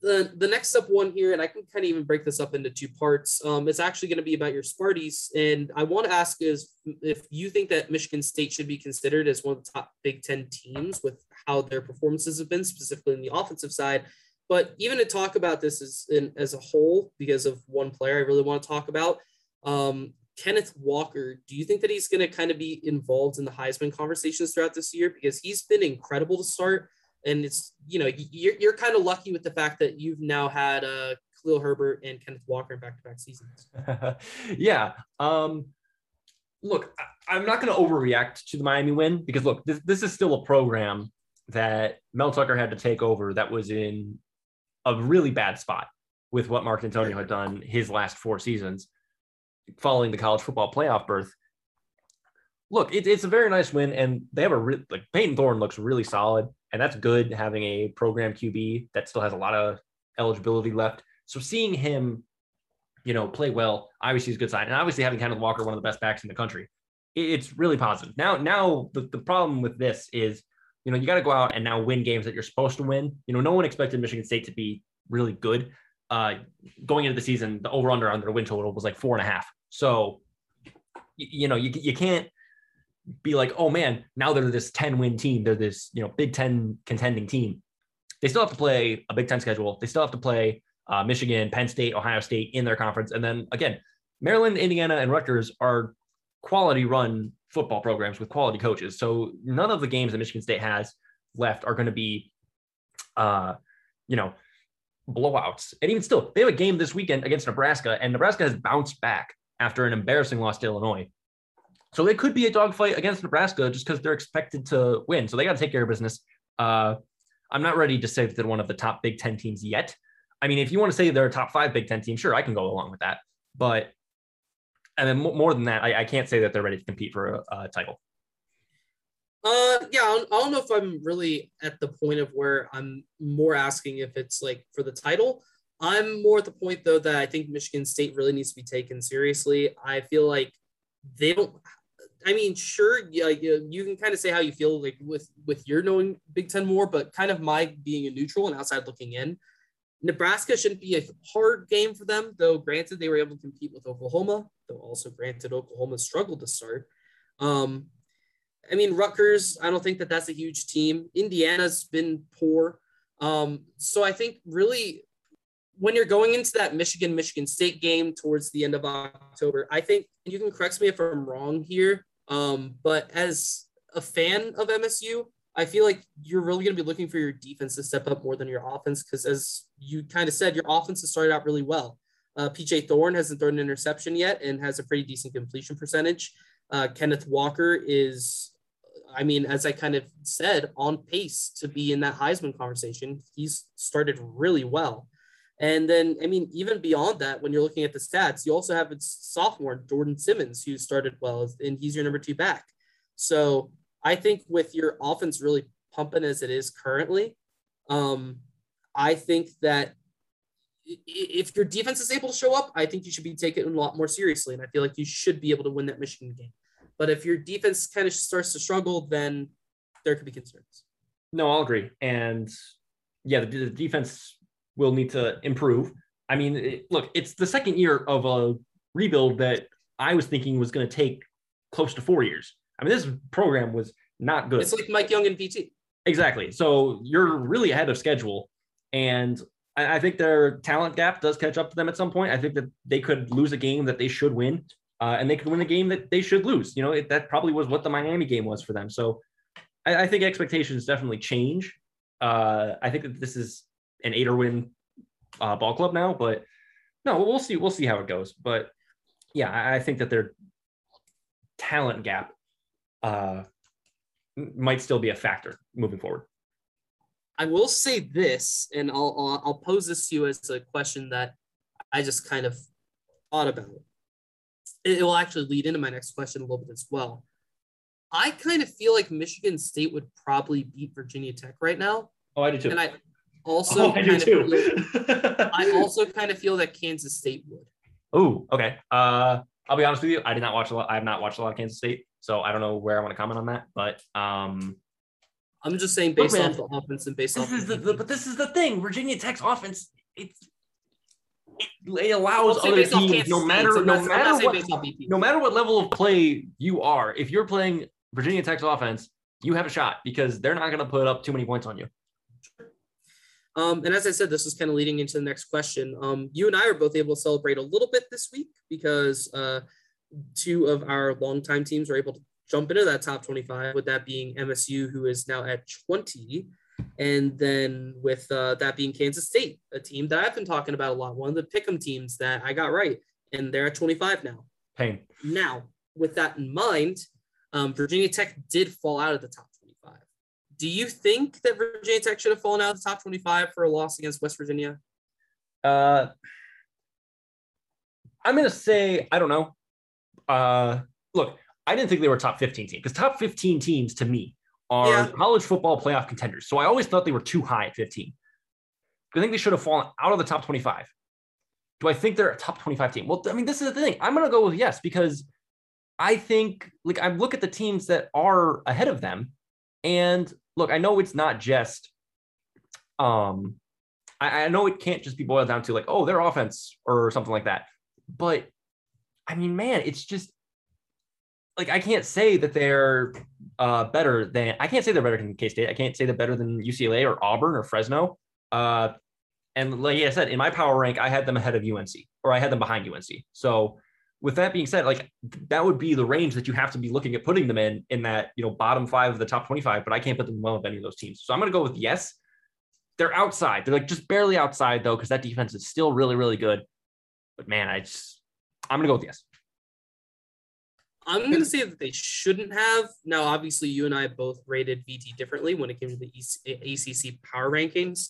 the the next up one here, and I can kind of even break this up into two parts. Um, it's actually going to be about your Sparties, and I want to ask is if you think that Michigan State should be considered as one of the top Big Ten teams with how their performances have been, specifically in the offensive side. But even to talk about this as in, as a whole, because of one player, I really want to talk about um, Kenneth Walker. Do you think that he's going to kind of be involved in the Heisman conversations throughout this year because he's been incredible to start? and it's you know you're, you're kind of lucky with the fact that you've now had uh Khalil Herbert and Kenneth Walker in back-to-back seasons. yeah. Um, look, I'm not going to overreact to the Miami win because look, this, this is still a program that Mel Tucker had to take over that was in a really bad spot with what Mark Dantonio had done his last four seasons following the college football playoff berth. Look, it, it's a very nice win, and they have a re- like Payton Thorne looks really solid, and that's good having a program QB that still has a lot of eligibility left. So seeing him, you know, play well, obviously is a good sign, and obviously having Kenneth Walker, one of the best backs in the country, it, it's really positive. Now, now the, the problem with this is, you know, you got to go out and now win games that you're supposed to win. You know, no one expected Michigan State to be really good. Uh, going into the season, the over under on their win total was like four and a half. So, you, you know, you, you can't be like, oh man, now they're this 10 win team. They're this, you know, Big Ten contending team. They still have to play a Big Ten schedule. They still have to play uh, Michigan, Penn State, Ohio State in their conference. And then again, Maryland, Indiana, and Rutgers are quality run football programs with quality coaches. So none of the games that Michigan State has left are going to be, uh, you know, blowouts. And even still, they have a game this weekend against Nebraska, and Nebraska has bounced back after an embarrassing loss to Illinois. So it could be a dogfight against Nebraska just because they're expected to win. So they got to take care of business. Uh, I'm not ready to say that they're one of the top Big Ten teams yet. I mean, if you want to say they're a top five Big Ten team, sure, I can go along with that. But and then more than that, I, I can't say that they're ready to compete for a, a title. Uh, yeah, I don't, I don't know if I'm really at the point of where I'm more asking if it's like for the title. I'm more at the point though that I think Michigan State really needs to be taken seriously. I feel like they don't. I mean, sure, yeah, you, can kind of say how you feel like with with your knowing Big Ten more, but kind of my being a neutral and outside looking in. Nebraska shouldn't be a hard game for them, though. Granted, they were able to compete with Oklahoma, though also granted Oklahoma struggled to start. Um, I mean, Rutgers, I don't think that that's a huge team. Indiana's been poor. Um, so I think really when you're going into that Michigan Michigan State game towards the end of October, I think and you can correct me if I'm wrong here. Um, but as a fan of MSU, I feel like you're really going to be looking for your defense to step up more than your offense because, as you kind of said, your offense has started out really well. Uh, PJ Thorne hasn't thrown an interception yet and has a pretty decent completion percentage. Uh, Kenneth Walker is I mean, as I kind of said, on pace to be in that Heisman conversation. He's started really well. And then, I mean, even beyond that, when you're looking at the stats, you also have its sophomore, Jordon Simmons, who started well, and he's your number two back. So I think with your offense really pumping as it is currently, um, I think that if your defense is able to show up, I think you should be taken a lot more seriously. And I feel like you should be able to win that Michigan game. But if your defense kind of starts to struggle, then there could be concerns. No, I'll agree. And yeah, the, the defense will need to improve. I mean, it, look, it's the second year of a rebuild that I was thinking was going to take close to four years. I mean, this program was not good. It's like Mike Young and PT. Exactly. So you're really ahead of schedule. And I, I think their talent gap does catch up to them at some point. I think that they could lose a game that they should win uh, and they could win a game that they should lose. You know, it, that probably was what the Miami game was for them. So I, I think expectations definitely change. Uh, I think that this is an eight or win uh, ball club now, but no, we'll see. We'll see how it goes. But yeah, I, I think that their talent gap uh, might still be a factor moving forward. I will say this, and I'll, I'll, I'll pose this to you as a question that I just kind of thought about it will actually lead into my next question a little bit as well. I kind of feel like Michigan State would probably beat Virginia Tech right now. Oh, I do too. And I also oh, I do too. Feel, I also kind of feel that Kansas State would. Oh, okay. Uh, I'll be honest with you. I did not watch a lot. I have not watched a lot of Kansas State, so I don't know where I want to comment on that. But um, I'm just saying based man, off the offense and based this off. Is the, the, but this is the thing. Virginia Tech's offense. It's it allows other teams, no matter no matter what, no matter what level of play you are, if you're playing Virginia Tech's offense, you have a shot because they're not going to put up too many points on you. Um, and as I said, this is kind of leading into the next question. Um, you and I are both able to celebrate a little bit this week because uh, two of our longtime teams were able to jump into that top 25, with that being MSU, who is now at 20, and then with uh, that being Kansas State, a team that I've been talking about a lot, one of the pick'em teams that I got right, and they're at 25 now. Pain. Now, with that in mind, Um, Virginia Tech did fall out of the top 25. Do you think that Virginia Tech should have fallen out of the top 25 for a loss against West Virginia? Uh, I'm gonna say I don't know. Uh, look, I didn't think they were top 15 team because top 15 teams to me are Yeah. college football playoff contenders. So I always thought they were too high at 15. I think they should have fallen out of the top 25. Do I think they're a top 25 team? Well, I mean, this is the thing. I'm gonna go with yes because I think like I look at the teams that are ahead of them, and look, I know it's not just um I, I know it can't just be boiled down to like, oh, their offense or something like that. But I mean, man, it's just like I can't say that they're uh, better than I can't say they're better than K State. I can't say they're better than UCLA or Auburn or Fresno. Uh, and like I said, in my power rank, I had them ahead of UNC or I had them behind UNC. So with that being said, like that would be the range that you have to be looking at putting them in in that you know bottom five of the top 25. But I can't put them well with any of those teams. So I'm gonna go with yes. They're outside. They're like just barely outside though, because that defense is still really, really good. But man, I just I'm gonna go with yes. I'm going to say that they shouldn't have. Now, obviously, you and I both rated VT differently when it came to the ACC power rankings.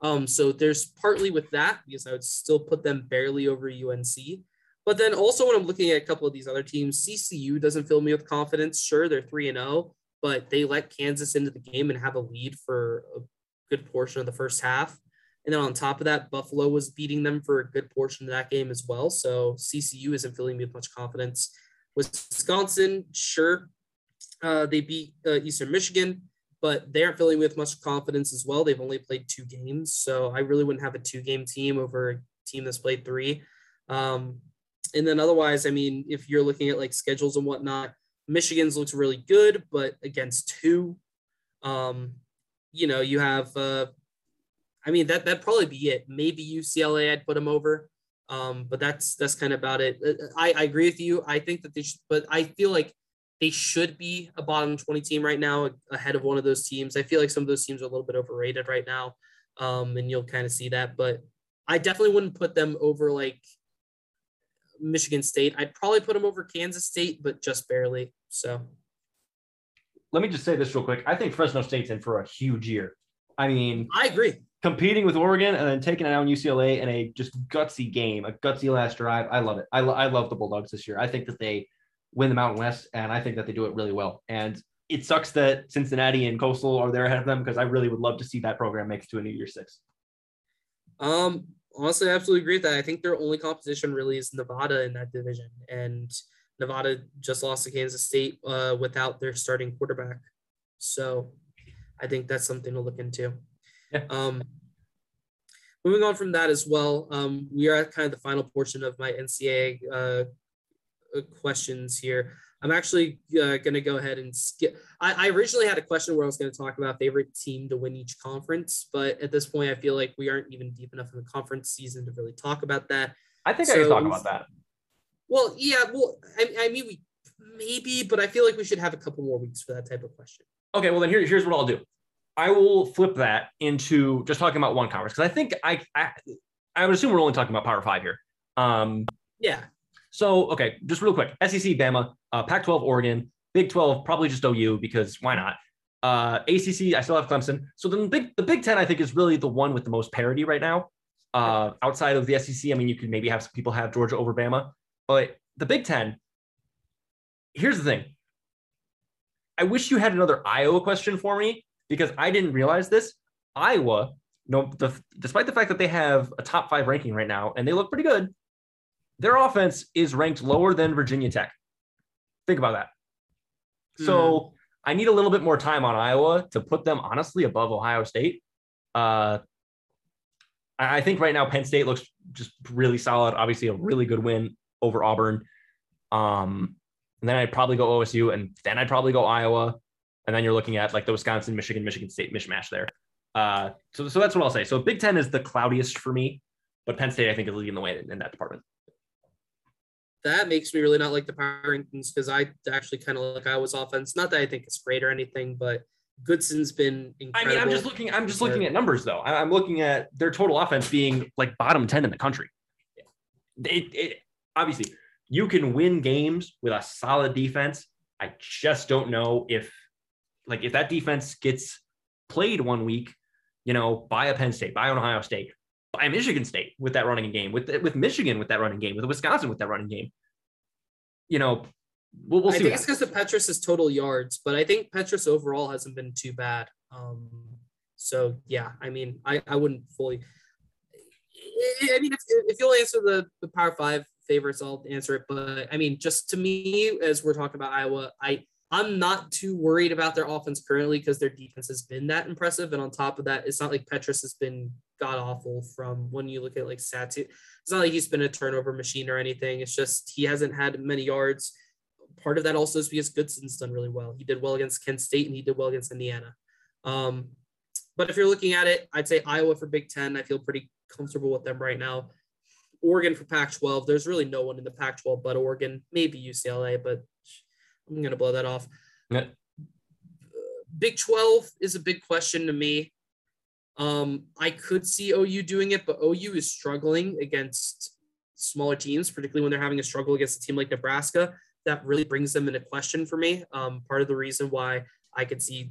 Um, so there's partly with that because I would still put them barely over UNC. But then also when I'm looking at a couple of these other teams, CCU doesn't fill me with confidence. Sure, they're three and zero, but they let Kansas into the game and have a lead for a good portion of the first half. And then on top of that, Buffalo was beating them for a good portion of that game as well. So CCU isn't filling me with much confidence. Wisconsin, sure, uh, they beat uh, Eastern Michigan, but they aren't filling me with much confidence as well. They've only played two games, so I really wouldn't have a two-game team over a team that's played three. Um, and then otherwise, I mean, if you're looking at like schedules and whatnot, Michigan's looks really good, but against two, um, you know, you have. Uh, I mean, that that'd probably be it. Maybe UCLA, I'd put them over. Um, but that's that's kind of about it. Uh, I, I agree with you. I think that they should, but I feel like they should be a bottom 20 team right now ahead of one of those teams. I feel like some of those teams are a little bit overrated right now. Um, and you'll kind of see that, but I definitely wouldn't put them over like Michigan State. I'd probably put them over Kansas State, but just barely. So Let me just say this real quick. I think Fresno State's in for a huge year. I mean, I agree. competing with Oregon and then taking it out on UCLA in a just gutsy game, a gutsy last drive. I love it. I, lo- I love the Bulldogs this year. I think that they win the Mountain West, and I think that they do it really well. And it sucks that Cincinnati and Coastal are there ahead of them because I really would love to see that program make it to a New Year Six. Um, honestly, I absolutely agree with that. I think their only competition really is Nevada in that division, and Nevada just lost to Kansas State uh, without their starting quarterback. So, I think that's something to look into. Yeah. Um, moving on from that as well, um, we are at kind of the final portion of my NCAA uh, uh, questions here. I'm actually uh, going to go ahead and skip. I, I originally had a question where I was going to talk about favorite team to win each conference, but at this point, I feel like we aren't even deep enough in the conference season to really talk about that. I think I can talk about that. Well, yeah, well, I, I mean, we maybe, but I feel like we should have a couple more weeks for that type of question. Okay, well then here, here's what I'll do. I will flip that into just talking about one conference because I think I, I I would assume we're only talking about Power Five here. Um, Yeah, So, okay, just real quick SEC, Bama, uh, Pac 12, Oregon, Big 12, probably just OU because why not? Uh, ACC, I still have Clemson. So then the Big, the Big 10, I think, is really the one with the most parity right now. Uh, outside of the SEC, I mean, you could maybe have some people have Georgia over Bama, but the Big 10, here's the thing. I wish you had another Iowa question for me because I didn't realize this. Iowa, no, the, despite the fact that they have a top five ranking right now and they look pretty good, their offense is ranked lower than Virginia Tech. Think about that. So I need a little bit more time on Iowa to put them honestly above Ohio State. Uh, I I think right now Penn State looks just really solid. Obviously, a really good win over Auburn. Um, and then I'd probably go OSU, and then I'd probably go Iowa, and then you're looking at like the Wisconsin, Michigan, Michigan State mishmash there. Uh, so so that's what I'll say. So Big Ten is the cloudiest for me, but Penn State I think is leading the way in, in that department. That makes me really not like the power rankings because I actually kind of like Iowa's offense. Not that I think it's great or anything, but Goodson's been Incredible. I mean, I'm just looking. I'm just looking at numbers, though. I'm looking at their total offense being like bottom ten in the country. It, it obviously you can win games with a solid defense, I just don't know if, like, if that defense gets played one week, you know, by a Penn State, by an Ohio State, by Michigan State with that running game, with with Michigan with that running game, with Wisconsin with that running game. You know, we'll, we'll I think it's because of Petras's total yards, but I think Petras overall hasn't been too bad. Um, so yeah, I mean, I, I wouldn't fully. I mean, if, if you'll answer the, the Power Five favorites, I'll answer it. But I mean, just to me, as we're talking about Iowa, I I'm not too worried about their offense currently because their defense has been that impressive. And on top of that, it's not like Petras has been god awful from when you look at like stats. It's not like he's been a turnover machine or anything. It's just he hasn't had many yards. Part of that also is because Goodson's done really well. He did well against Kent State and he did well against Indiana. Um, but if you're looking at it, I'd say Iowa for Big Ten. I feel pretty comfortable with them right now. Oregon for Pac 12. There's really no one in the Pac 12 but Oregon, maybe UCLA, but I'm going to blow that off. Yeah. Big 12 is a big question to me. Um, I could see OU doing it, but OU is struggling against smaller teams, particularly when they're having a struggle against a team like Nebraska. That really brings them into question for me. Um, part of the reason why I could see,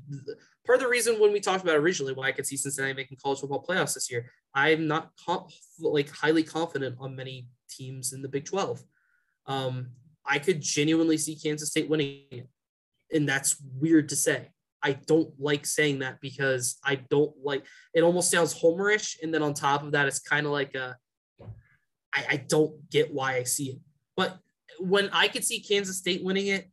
part of the reason when we talked about originally why I could see Cincinnati making college football playoffs this year. I'm not like highly confident on many teams in the Big 12. Um, I could genuinely see Kansas State winning. And that's weird to say. I don't like saying that because I don't like it almost sounds homerish. And then on top of that, it's kind of like a I, I don't get why I see it. But when I could see Kansas State winning it,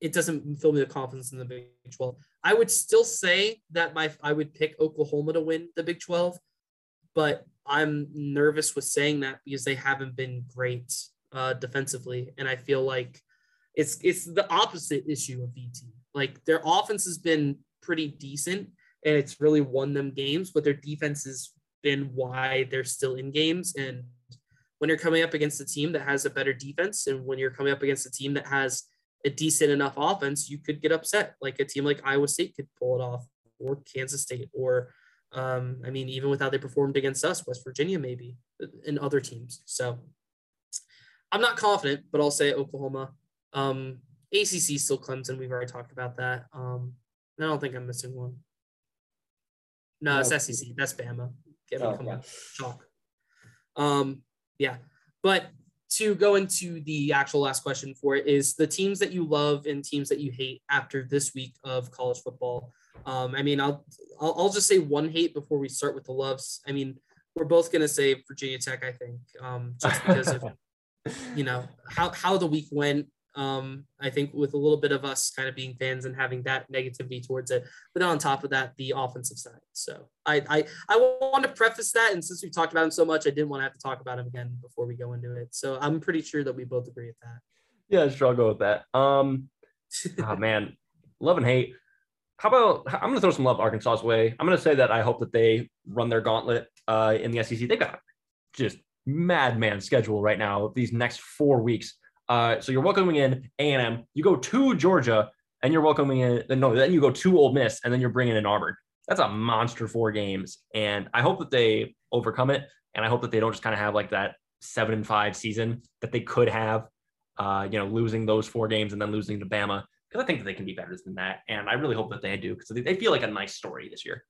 it doesn't fill me with confidence in the Big 12. I would still say that my I would pick Oklahoma to win the Big 12, but I'm nervous with saying that because they haven't been great uh, defensively, and I feel like it's it's the opposite issue of VT. Like their offense has been pretty decent, and it's really won them games, but their defense has been why they're still in games. And when you're coming up against a team that has a better defense, and when you're coming up against a team that has a decent enough offense, you could get upset. Like a team like Iowa State could pull it off, or Kansas State, or um, I mean, even with how they performed against us, West Virginia, maybe, and other teams. So I'm not confident, but I'll say Oklahoma. Um, ACC still Clemson. We've already talked about that. Um, I don't think I'm missing one. No, it's SEC. That's Bama. Get me, Oh, come yeah. on, chalk. Um, yeah, but to go into the actual last question for it is the teams that you love and teams that you hate after this week of college football. Um, I mean, I'll, I'll I'll just say one hate before we start with the loves. I mean, we're both gonna say Virginia Tech. I think um, just because of you know how how the week went. Um, I think with a little bit of us kind of being fans and having that negativity towards it, but on top of that, the offensive side. So I I I want to preface that, and since we talked about him so much, I didn't want to have to talk about him again before we go into it. So I'm pretty sure that we both agree with that. Yeah, sure, I'll go with that. Um, oh man, love and hate. How about I'm gonna throw some love Arkansas's way. I'm gonna say that I hope that they run their gauntlet uh, in the SEC. They got just madman schedule right now. These next four weeks. Uh, so you're welcoming in A&M. You go to Georgia, and you're welcoming in. No, then you go to Ole Miss, and then you're bringing in Auburn. That's a monster four games, and I hope that they overcome it. And I hope that they don't just kind of have like that seven and five season that they could have. Uh, you know, losing those four games and then losing to Bama because I think that they can be better than that. And I really hope that they do because they, they feel like a nice story this year.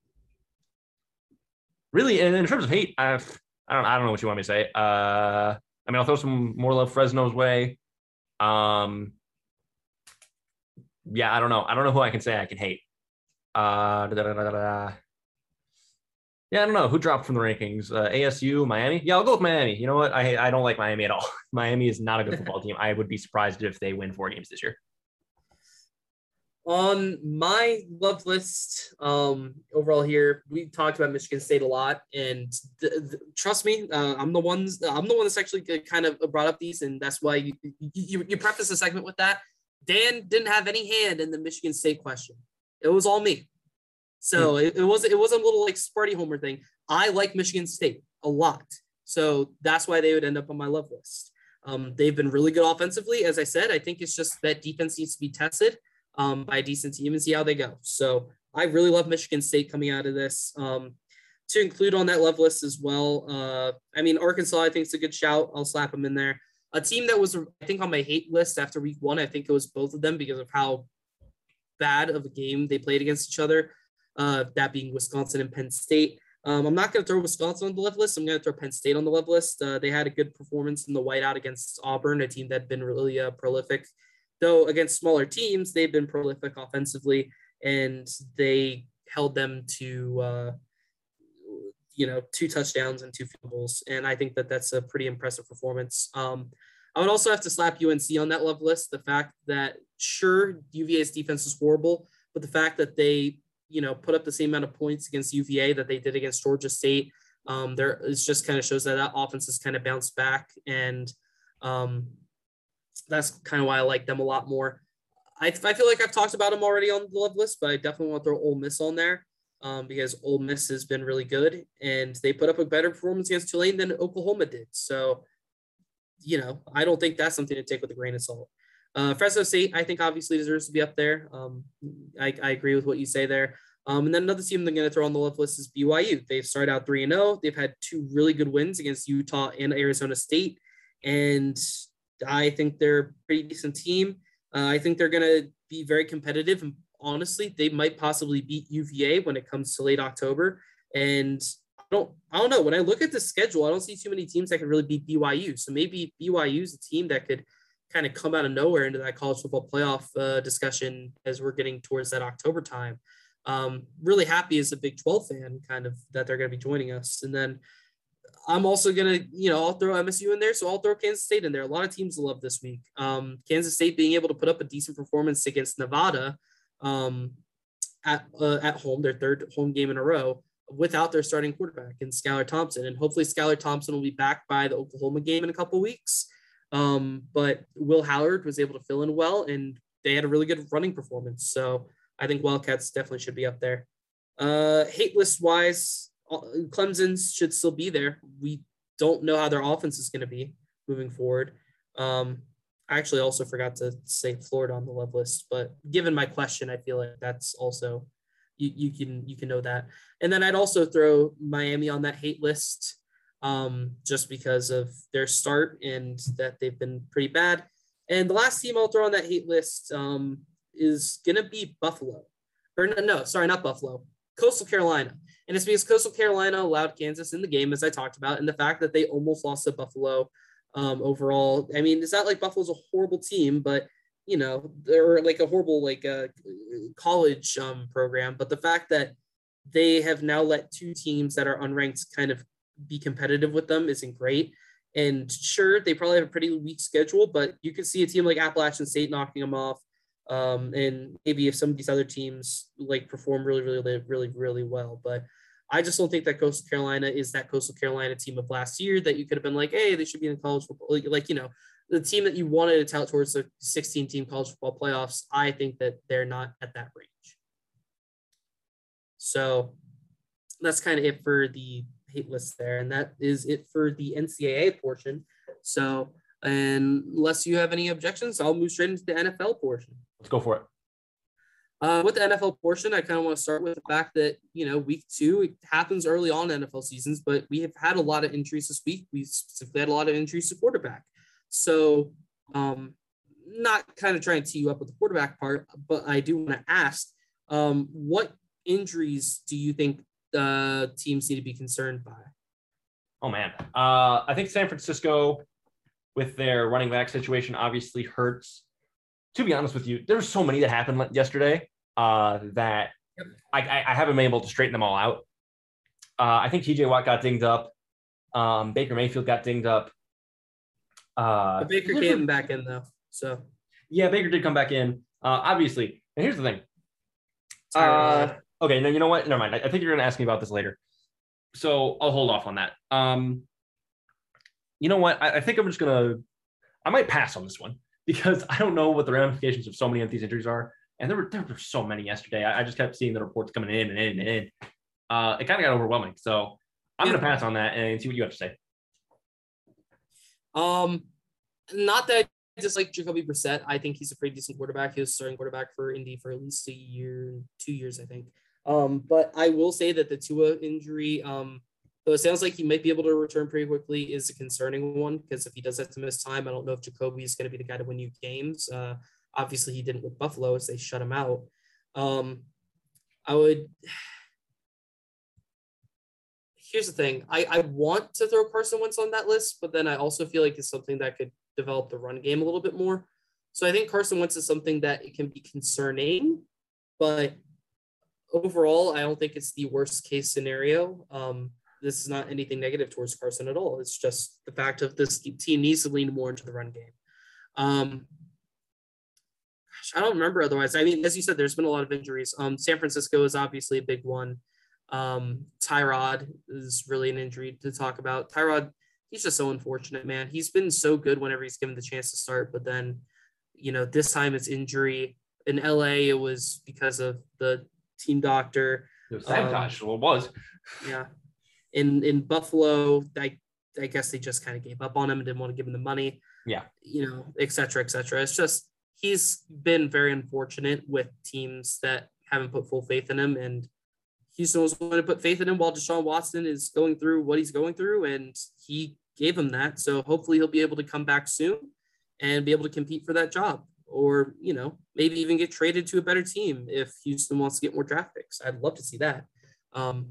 Really, and in terms of hate, I've, I don't I don't know what you want me to say. Uh, I mean, I'll throw some more love Fresno's way. Um, yeah, I don't know. I don't know who I can say I can hate. Uh, yeah, I don't know who dropped from the rankings. Uh, ASU, Miami. Yeah, I'll go with Miami. You know what? I I don't like Miami at all. Miami is not a good football team. I would be surprised if they win four games this year. On my love list, um, overall here, we talked about Michigan State a lot, and th- th- trust me, uh, I'm the ones, I'm the one that's actually kind of brought up these, and that's why you you, you preface the segment with that. Dan didn't have any hand in the Michigan State question; it was all me. So it, it was it was a little like Sparty Homer thing. I like Michigan State a lot, so that's why they would end up on my love list. Um, they've been really good offensively, as I said. I think it's just that defense needs to be tested um, by a decent team and see how they go. So I really love Michigan State coming out of this. Um, to include on that love list as well, uh, I mean, Arkansas, I think is a good shout. I'll slap them in there. A team that was, I think, on my hate list after week one, I think it was both of them because of how bad of a game they played against each other. Uh, that being Wisconsin and Penn State. Um, I'm not going to throw Wisconsin on the love list. I'm going to throw Penn State on the love list. Uh, they had a good performance in the whiteout against Auburn, a team that had been really uh, prolific. Though against smaller teams, they've been prolific offensively, and they held them to, uh, you know, two touchdowns and two field goals. And I think that that's a pretty impressive performance. Um, I would also have to slap UNC on that love list. The fact that sure UVA's defense is horrible, but the fact that they you know put up the same amount of points against UVA that they did against Georgia State. Um, there it just kind of shows that that offense has kind of bounced back, and um, that's kind of why I like them a lot more. I, I feel like I've talked about them already on the love list, but I definitely want to throw Ole Miss on there um, because Ole Miss has been really good, and they put up a better performance against Tulane than Oklahoma did. So, you know, I don't think that's something to take with a grain of salt. Uh, Fresno State, I think obviously deserves to be up there. Um, I, I, agree with what you say there. Um, and then another team I'm going to throw on the left list is BYU. They've started out 3 0. They've had two really good wins against Utah and Arizona State. And I think they're a pretty decent team. Uh, I think they're going to be very competitive. And honestly, they might possibly beat UVA when it comes to late October. And I don't, I don't know. When I look at the schedule, I don't see too many teams that could really beat BYU. So maybe BYU is a team that could – kind of come out of nowhere into that college football playoff uh, discussion as we're getting towards that October time. Um, really happy as a Big 12 fan, kind of that they're going to be joining us. And then I'm also to, you know, I'll throw MSU in there. So I'll throw Kansas State in there. A lot of teams love this week. Um, Kansas State being able to put up a decent performance against Nevada um, at, uh, at home, their third home game in a row without their starting quarterback and Skylar Thompson. And hopefully Skylar Thompson will be back by the Oklahoma game in a couple weeks. Um, but Will Howard was able to fill in well, and they had a really good running performance. So I think Wildcats definitely should be up there. Uh, hate list wise, Clemson should still be there. We don't know how their offense is going to be moving forward. Um, I actually also forgot to say Florida on the love list, but given my question, I feel like that's also you, you can you can know that. And then I'd also throw Miami on that hate list um, just because of their start and that they've been pretty bad. And the last team I'll throw on that hate list um, is going to be Buffalo. Or no, no, sorry, not Buffalo, Coastal Carolina. And it's because Coastal Carolina allowed Kansas in the game, as I talked about, and the fact that they almost lost to Buffalo um, overall. I mean, it's not like Buffalo's a horrible team, but you know, they're like a horrible like uh, college um, program. But the fact that they have now let two teams that are unranked kind of be competitive with them isn't great. And sure, they probably have a pretty weak schedule, but you could see a team like Appalachian State knocking them off. Um, and maybe if some of these other teams like perform really, really, really, really well. But I just don't think that Coastal Carolina is that Coastal Carolina team of last year that you could have been like, hey, they should be in the college football. Like, like you know, the team that you wanted to tout towards the 16 team college football playoffs, I think that they're not at that range. So that's kind of it for the hate list there. And that is it for the NCAA portion. So, unless you have any objections, I'll move straight into the NFL portion. Let's go for it. Uh, with the NFL portion, I kind of want to start with the fact that, you know, week two, it happens early on NFL seasons, but we have had a lot of injuries this week. We specifically had a lot of injuries to quarterback. So, um, not kind of trying to tee you up with the quarterback part, but I do want to ask um, what injuries do you think uh, teams need to be concerned by? Oh man, uh, I think San Francisco with their running back situation obviously hurts. To be honest with you, there's so many that happened yesterday uh, that. I, I, haven't been able to straighten them all out. Uh, I think TJ Watt got dinged up. Um, Baker Mayfield got dinged up. Uh, Baker came back in though, so yeah, Baker did come back in. Uh, obviously, and here's the thing. Uh, Okay, no, you know what? Never mind. I, I think you're going to ask me about this later, so I'll hold off on that. Um, you know what? I, I think I'm just going to. I might pass on this one because I don't know what the ramifications of so many of these injuries are, and there were there were so many yesterday. I, I just kept seeing the reports coming in and in and in. Uh, it kind of got overwhelming, so I'm yeah. to pass on that and see what you have to say. Um, not that I dislike Jacoby Brissett. I think he's a pretty decent quarterback. He was starting quarterback for Indy for at least a year, two years, I think. Um, but I will say that the Tua injury um, Though it sounds like he might be able to return pretty quickly is a concerning one because if he does have to miss time, I don't know if Jacoby is going to be the guy to win you games. Uh, obviously, he didn't with Buffalo as they shut him out. Um, I would. Here's the thing. I, I want to throw Carson Wentz on that list, but then I also feel like it's something that could develop the run game a little bit more. So I think Carson Wentz is something that it can be concerning, but overall, I don't think it's the worst case scenario. Um, this is not anything negative towards Carson at all. It's just the fact of this team needs to lean more into the run game. Um, gosh, I don't remember otherwise. I mean, as you said, there's been a lot of injuries. Um, San Francisco is obviously a big one. Um, Tyrod is really an injury to talk about. Tyrod, he's just so unfortunate, man. He's been so good whenever he's given the chance to start, but then, you know, this time it's injury. In LA, it was because of the team doctor. It was sabotage. Um, well, it was. Yeah. In in Buffalo, I I guess they just kind of gave up on him and didn't want to give him the money. Yeah. You know, et cetera, et cetera. It's just he's been very unfortunate with teams that haven't put full faith in him. And Houston was going to put faith in him while Deshaun Watson is going through what he's going through. And he gave him that. So hopefully he'll be able to come back soon and be able to compete for that job or you know maybe even get traded to a better team if Houston wants to get more draft picks. I'd love to see that. Um,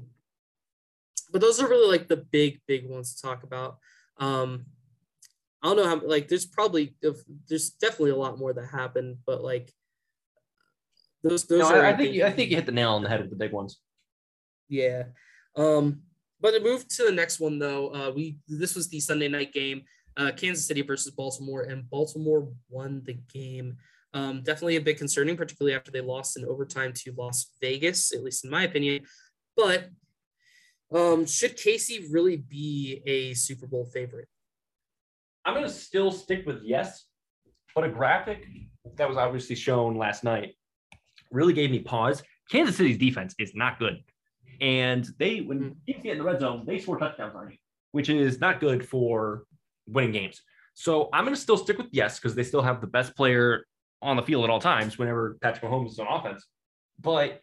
but those are really like the big big ones to talk about. Um, I don't know how like there's probably there's definitely a lot more that happened, but like those those no, are. I, I think I think you hit the nail on the head with the big ones. Yeah. Um, but to move to the next one though, uh, we this was the Sunday night game uh, Kansas City versus Baltimore, and Baltimore won the game. Um, definitely a bit concerning, particularly after they lost in overtime to Las Vegas, at least in my opinion. But um, should Casey really be a Super Bowl favorite? I'm going to still stick with yes, but a graphic that was obviously shown last night really gave me pause. Kansas City's defense is not good. And they, when mm-hmm. you get in the red zone, they score touchdowns on you, which is not good for winning games. So I'm going to still stick with yes because they still have the best player on the field at all times whenever Patrick Mahomes is on offense. But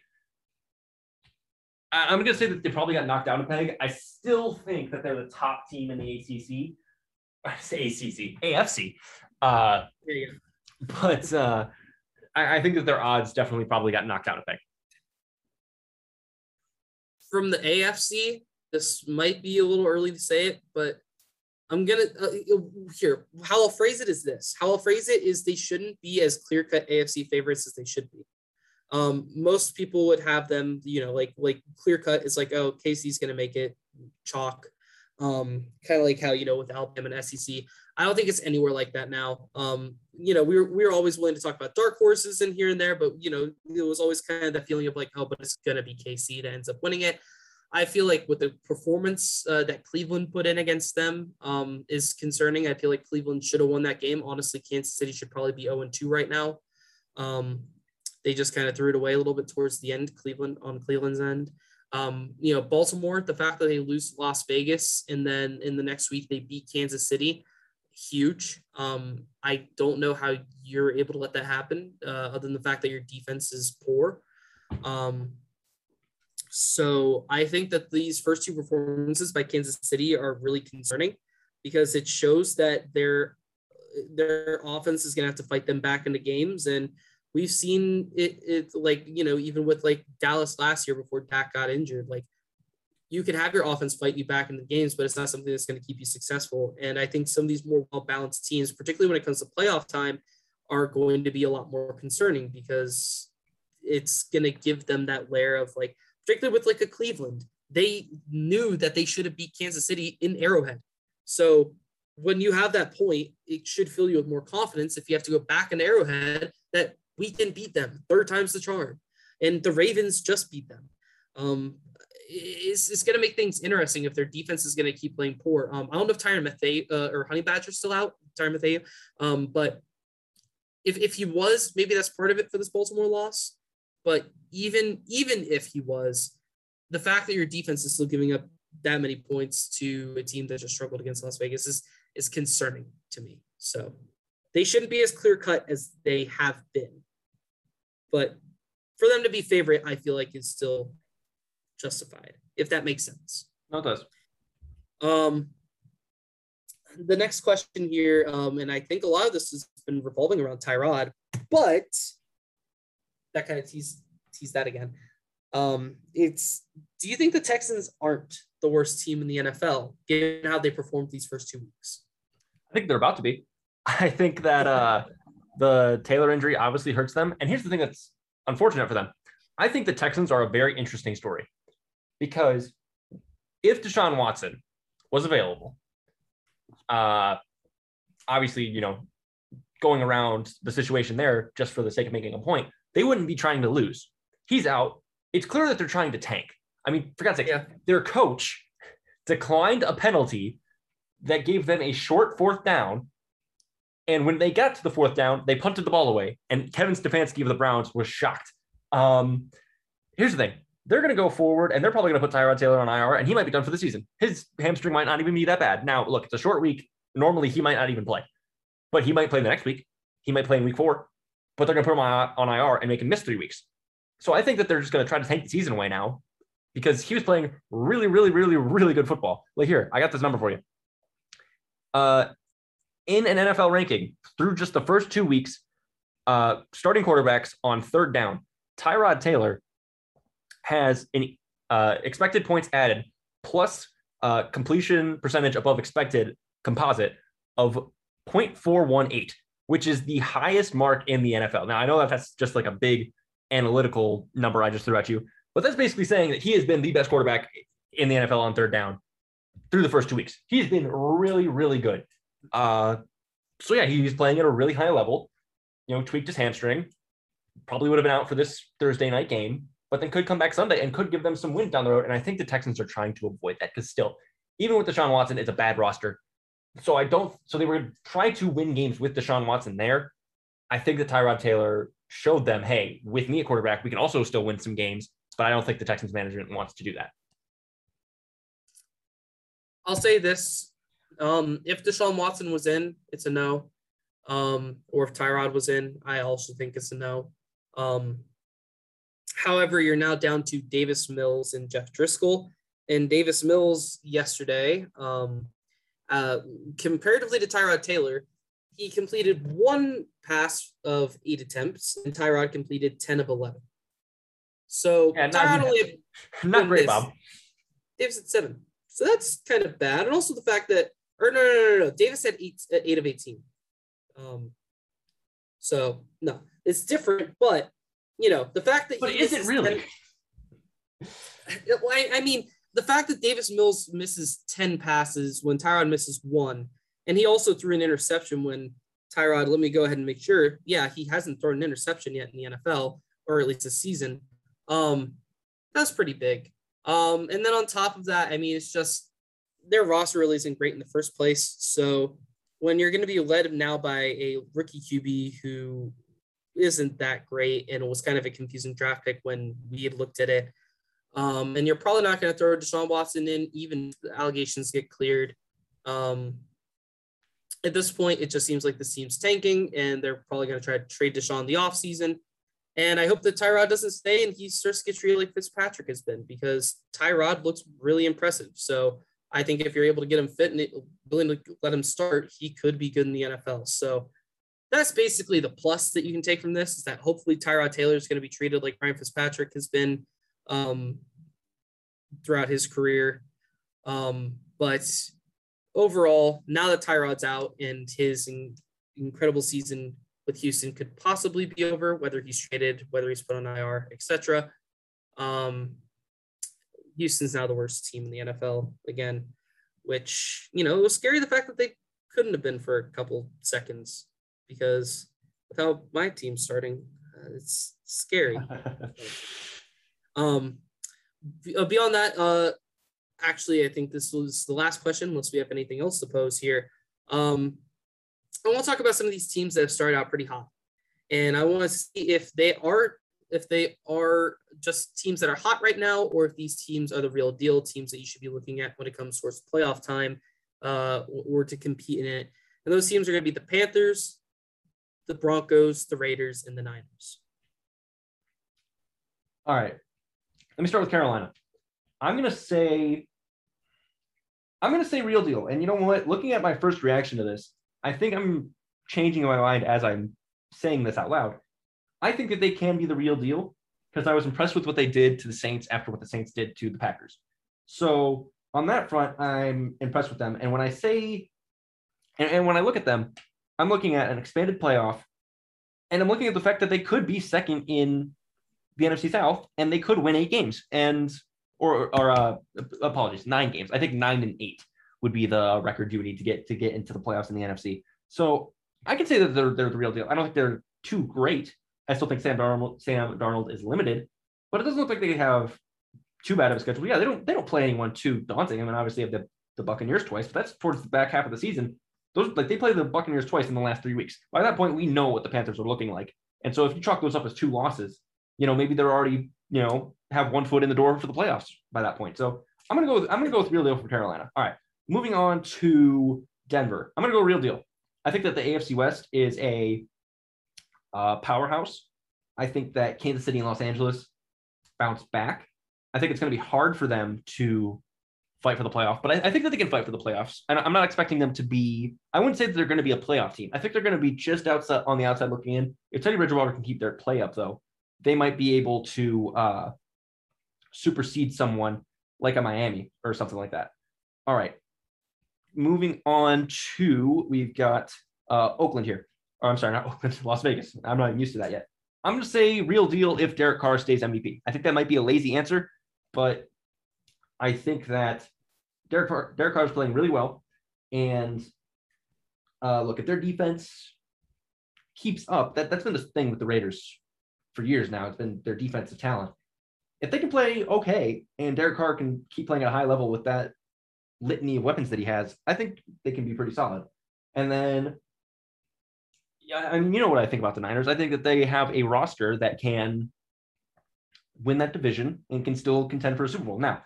I'm going to say that they probably got knocked down a peg. I still think that they're the top team in the ACC. I say ACC, AFC. Uh, but uh, I, I think that their odds definitely probably got knocked down a peg. From the AFC, this might be a little early to say it, but I'm gonna uh, here. How I'll phrase it is this: How I'll phrase it is they shouldn't be as clear cut AFC favorites as they should be. Um, most people would have them, you know, like like clear cut is like, oh, Casey's gonna make it chalk. Um, kind of like how you know with Alabama and SEC. I don't think it's anywhere like that now. Um, you know, we are we are always willing to talk about dark horses in here and there, but you know, it was always kind of that feeling of like, oh, but it's gonna be KC that ends up winning it. I feel like with the performance uh, that Cleveland put in against them um, is concerning. I feel like Cleveland should have won that game. Honestly, Kansas City should probably be 0 2 right now. Um, they just kind of threw it away a little bit towards the end, Cleveland on Cleveland's end. Um, you know, Baltimore, the fact that they lose Las Vegas and then in the next week they beat Kansas City, huge. Um, I don't know how you're able to let that happen, uh, other than the fact that your defense is poor. Um, so I think that these first two performances by Kansas City are really concerning because it shows that their their offense is going to have to fight them back into games and we've seen it, it like you know even with like Dallas last year before Dak got injured like you can have your offense fight you back in the games but it's not something that's going to keep you successful and I think some of these more well balanced teams particularly when it comes to playoff time are going to be a lot more concerning because it's going to give them that layer of like particularly with like a Cleveland. They knew that they should have beat Kansas City in Arrowhead. So when you have that point, it should fill you with more confidence if you have to go back in Arrowhead that we can beat them. Third time's the charm. And the Ravens just beat them. Um, it's, it's going to make things interesting if their defense is going to keep playing poor. Um, I don't know if Tyrann Mathieu uh, or Honey Badger's still out, Tyrann Mathieu. Um, but if, if he was, maybe that's part of it for this Baltimore loss. But even even if he was, the fact that your defense is still giving up that many points to a team that just struggled against Las Vegas is is concerning to me. So they shouldn't be as clear cut as they have been. But for them to be favorite, I feel like is still justified, if that makes sense. No, it does. Um, the next question here, um, and I think a lot of this has been revolving around Tyrod, but that kind of tease tease that again. Um, it's do you think the Texans aren't the worst team in the NFL given how they performed these first two weeks? I think they're about to be. I think that uh, the Taylor injury obviously hurts them. And here's the thing that's unfortunate for them. I think the Texans are a very interesting story because if Deshaun Watson was available, uh, obviously, you know, going around the situation there just for the sake of making a point, they wouldn't be trying to lose. He's out. It's clear that they're trying to tank. I mean, for God's sake, Yeah. their coach declined a penalty that gave them a short fourth down. And when they got to the fourth down, they punted the ball away. And Kevin Stefanski of the Browns was shocked. Um, here's the thing they're going to go forward and they're probably going to put Tyrod Taylor on IR and he might be done for the season. His hamstring might not even be that bad. Now, look, it's a short week. Normally, he might not even play, but he might play the next week. He might play in week four, but they're going to put him on, on IR and make him miss three weeks. So I think that they're just going to try to take the season away now because he was playing really, really, really, really good football. Like here, I got this number for you. Uh, in an NFL ranking through just the first two weeks, uh, starting quarterbacks on third down, Tyrod Taylor has an uh, expected points added plus uh, completion percentage above expected composite of 0.418, which is the highest mark in the NFL. Now, I know that that's just like a big analytical number I just threw at you, but that's basically saying that he has been the best quarterback in the NFL on third down through the first two weeks. He's been really, really good. Uh, so yeah, he's playing at a really high level. You know, tweaked his hamstring. Probably would have been out for this Thursday night game, but then could come back Sunday and could give them some wins down the road. And I think the Texans are trying to avoid that because still, even with Deshaun Watson, it's a bad roster. So I don't. So they were trying to win games with Deshaun Watson there. I think that Tyrod Taylor showed them, hey, with me at quarterback, we can also still win some games. But I don't think the Texans management wants to do that. I'll say this: um, if Deshaun Watson was in, it's a no. Um, or if Tyrod was in, I also think it's a no. Um, however, you're now down to Davis Mills and Jeff Driskel. And Davis Mills yesterday, um, uh, comparatively to Tyrod Taylor, he completed one pass of eight attempts, and Tyrod completed 10 of 11. So Yeah, not- Tyrod only Not great. Bob. Davis at seven. So that's kind of bad. And also the fact that, or no, no, no, no, no. Davis had eight, uh, eight of 18. Um, so no, it's different, but you know, the fact that But he is it really? 10 Well, I, I mean, the fact that Davis Mills misses 10 passes when Tyrod misses one, and he also threw an interception when Tyrod, let me go ahead and make sure. Yeah, he hasn't thrown an interception yet in the NFL, or at least this season. Um, that's pretty big. Um, and then on top of that, I mean, it's just their roster really isn't great in the first place. So when you're going to be led now by a rookie QB who isn't that great and it was kind of a confusing draft pick when we had looked at it, um, and you're probably not going to throw Deshaun Watson in, even if the allegations get cleared. Um, at this point, it just seems like the team's tanking, and they're probably going to try to trade Deshaun the offseason. And I hope that Tyrod doesn't stay and he starts to get treated like Fitzpatrick has been because Tyrod looks really impressive. So I think if you're able to get him fit and willing to let him start, he could be good in the NFL. So that's basically the plus that you can take from this is that hopefully Tyrod Taylor is going to be treated like Ryan Fitzpatrick has been um, throughout his career. Um, but overall, now that Tyrod's out and his in- incredible season with Houston could possibly be over, whether he's traded, whether he's put on IR, etc. Um, Houston's now the worst team in the NFL again, which you know it was scary the fact that they couldn't have been for a couple seconds because without my team starting, uh, it's scary. Um, uh, beyond that, uh, actually, I think this was the last question, unless we have anything else to pose here. Um, I want to talk about some of these teams that have started out pretty hot, and I want to see if they are if they are just teams that are hot right now, or if these teams are the real deal teams that you should be looking at when it comes towards playoff time, uh, or to compete in it. And those teams are going to be the Panthers, the Broncos, the Raiders, and the Niners. All right. Let me start with Carolina. I'm going to say I'm going to say real deal. And you know what? Looking at my first reaction to this, I think I'm changing my mind as I'm saying this out loud. I think that they can be the real deal because I was impressed with what they did to the Saints after what the Saints did to the Packers. So on that front, I'm impressed with them. And when I say, and, and when I look at them, I'm looking at an expanded playoff, and I'm looking at the fact that they could be second in the NFC South, and they could win eight games, and or or uh, apologies, nine games. I think nine and eight would be the record you would need to get to get into the playoffs in the NFC. So I can say that they're they're the real deal. I don't think they're too great. I still think Sam Darnold Sam Darnold is limited, but it doesn't look like they have too bad of a schedule. Yeah, they don't they don't play anyone too daunting. I mean, obviously have the, the Buccaneers twice, but that's towards the back half of the season. Those like they play the Buccaneers twice in the last three weeks. By that point, we know what the Panthers are looking like. And so if you chalk those up as two losses, you know, maybe they're already, you know, have one foot in the door for the playoffs by that point. So I'm gonna go with I'm gonna go with real deal for Carolina. All right. Moving on to Denver. I'm gonna go real deal. I think that the AFC West is a uh, powerhouse. I think that Kansas City and Los Angeles bounce back. I think it's going to be hard for them to fight for the playoff, but I, I, think that they can fight for the playoffs. And I'm not expecting them to be. I wouldn't say that they're going to be a playoff team. I think they're going to be just outside on the outside looking in. If Teddy Bridgewater can keep their play up, though, they might be able to uh, supersede someone like a Miami or something like that. All right, moving on to we've got uh, Oakland here. Oh, I'm sorry, not Oakland, Las Vegas. I'm not even used to that yet. I'm going to say real deal if Derek Carr stays MVP. I think that might be a lazy answer, but I think that Derek Carr, Derek Carr is playing really well. And uh, look, if their defense keeps up, that, that's been the thing with the Raiders for years now. It's been their defensive talent. If they can play okay and Derek Carr can keep playing at a high level with that litany of weapons that he has, I think they can be pretty solid. And then, yeah, mean, you know what I think about the Niners. I think that they have a roster that can win that division and can still contend for a Super Bowl. Now,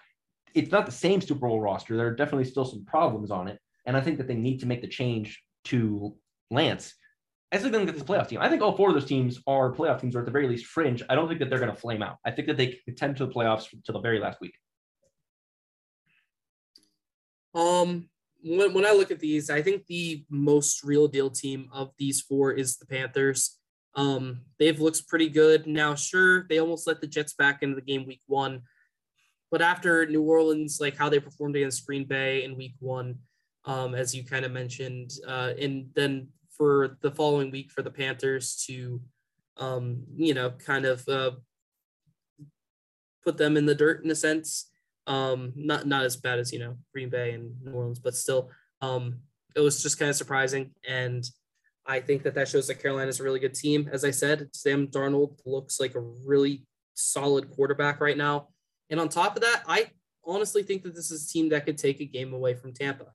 it's not the same Super Bowl roster. There are definitely still some problems on it. And I think that they need to make the change to Lance. I still think that this playoff team. I think all four of those teams are playoff teams, or at the very least fringe. I don't think that they're going to flame out. I think that they can contend to the playoffs to the very last week. Um, when, when I look at these, I think the most real deal team of these four is the Panthers. Um, they've looked pretty good. Now, sure, they almost let the Jets back into the game week one, but after New Orleans, like how they performed against Green Bay in week one, um, as you kind of mentioned, uh, and then for the following week for the Panthers to, um, you know, kind of uh, put them in the dirt in a sense. Um, not not as bad as you know Green Bay and New Orleans, but still, um, it was just kind of surprising and I think that that shows that Carolina is a really good team. As I said, Sam Darnold looks like a really solid quarterback right now. And on top of that, I honestly think that this is a team that could take a game away from Tampa,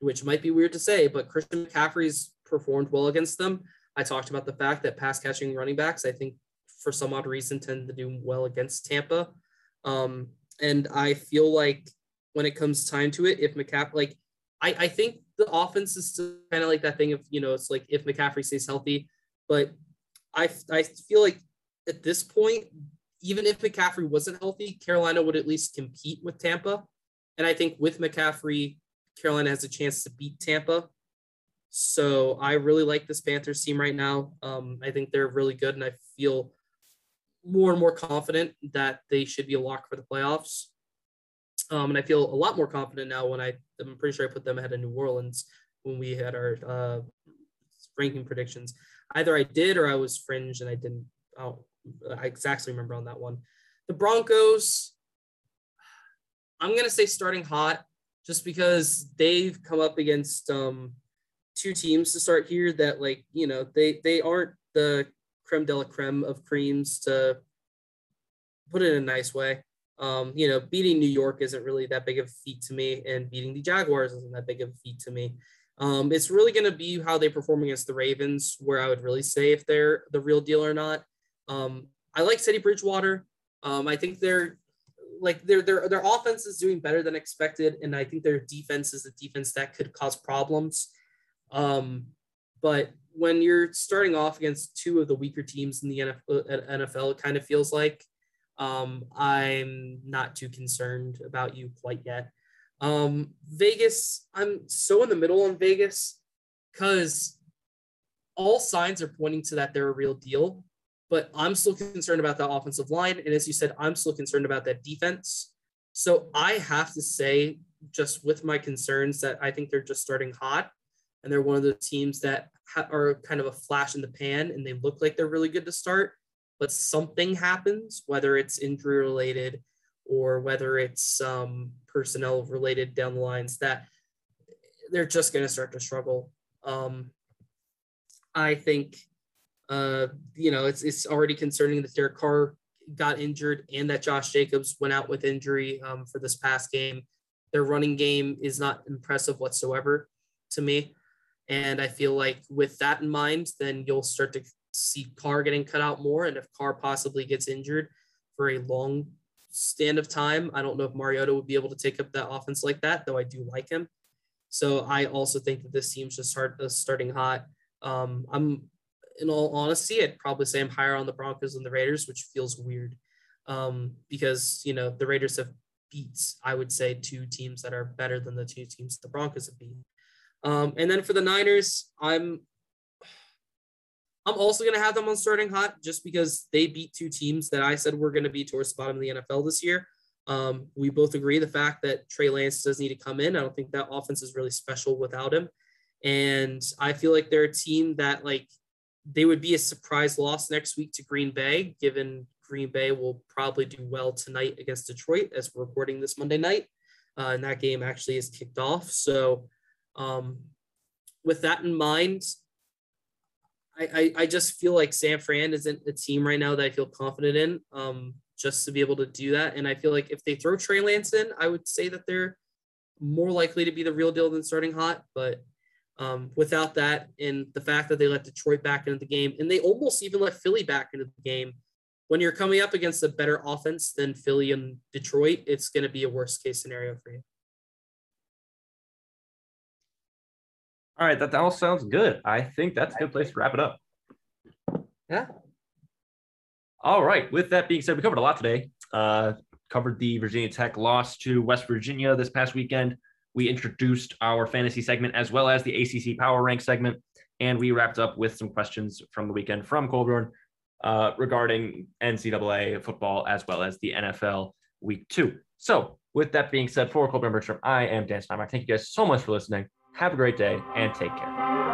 which might be weird to say, but Christian McCaffrey's performed well against them. I talked about the fact that pass catching running backs, I think for some odd reason, tend to do well against Tampa. Um, and I feel like when it comes time to it, if McCaffrey, like, I, I think the offense is kind of like that thing of, you know, it's like if McCaffrey stays healthy, but I, I feel like at this point, even if McCaffrey wasn't healthy, Carolina would at least compete with Tampa. And I think with McCaffrey, Carolina has a chance to beat Tampa. So I really like this Panthers team right now. Um, I think they're really good, and I feel more and more confident that they should be a lock for the playoffs. Um, and I feel a lot more confident now when I, I'm pretty sure I put them ahead of New Orleans when we had our uh, ranking predictions. Either I did or I was fringe and I didn't. Oh, I exactly remember on that one. The Broncos, I'm going to say starting hot just because they've come up against um, two teams to start here that, like, you know, they, they aren't the creme de la creme of creams to put it in a nice way. Um, you know, beating New York isn't really that big of a feat to me, and beating the Jaguars isn't that big of a feat to me. Um, it's really going to be how they perform against the Ravens, where I would really say if they're the real deal or not. Um, I like Teddy Bridgewater. Um, I think they're like their their their offense is doing better than expected, and I think their defense is a defense that could cause problems. Um, but when you're starting off against two of the weaker teams in the NFL, it kind of feels like um, I'm not too concerned about you quite yet. Um, Vegas, I'm so in the middle on Vegas because all signs are pointing to that they're a real deal. But I'm still concerned about that offensive line. And as you said, I'm still concerned about that defense. So I have to say, just with my concerns, that I think they're just starting hot. And they're one of those teams that ha- are kind of a flash in the pan and they look like they're really good to start. But something happens, whether it's injury related or whether it's um, personnel related down the lines, that they're just going to start to struggle. Um, I think, uh, you know, it's, it's already concerning that Derek Carr got injured and that Josh Jacobs went out with injury um, for this past game. Their running game is not impressive whatsoever to me. And I feel like with that in mind, then you'll start to see Carr getting cut out more. And if Carr possibly gets injured for a long stand of time, I don't know if Mariota would be able to take up that offense like that, though I do like him. So I also think that this team's just start, uh, starting hot. Um, I'm, in all honesty, I'd probably say I'm higher on the Broncos than the Raiders, which feels weird um, because, you know, the Raiders have beat, I would say, two teams that are better than the two teams the Broncos have beat. Um, and then for the Niners, I'm I'm also going to have them on starting hot just because they beat two teams that I said were going to be towards the bottom of the NFL this year. Um, we both agree the fact that Trey Lance does need to come in. I don't think that offense is really special without him. And I feel like they're a team that like they would be a surprise loss next week to Green Bay, given Green Bay will probably do well tonight against Detroit as we're recording this Monday night. Uh, and that game actually is kicked off. So um, with that in mind, I, I, I just feel like San Fran isn't a team right now that I feel confident in um, just to be able to do that. And I feel like if they throw Trey Lance in, I would say that they're more likely to be the real deal than starting hot. But um, without that, and the fact that they let Detroit back into the game, and they almost even let Philly back into the game, when you're coming up against a better offense than Philly and Detroit, it's going to be a worst case scenario for you. All right, that, that all sounds good. I think that's a good place to wrap it up. Yeah. All right. With that being said, we covered a lot today. Uh, covered the Virginia Tech loss to West Virginia this past weekend. We introduced our fantasy segment as well as the ACC Power Rank segment, and we wrapped up with some questions from the weekend from Kolbjorn uh, regarding NCAA football as well as the NFL Week Two. So, with that being said, for Kolbjorn Bergstrom, I am Dan Steinbach. Thank you guys so much for listening. Have a great day and take care.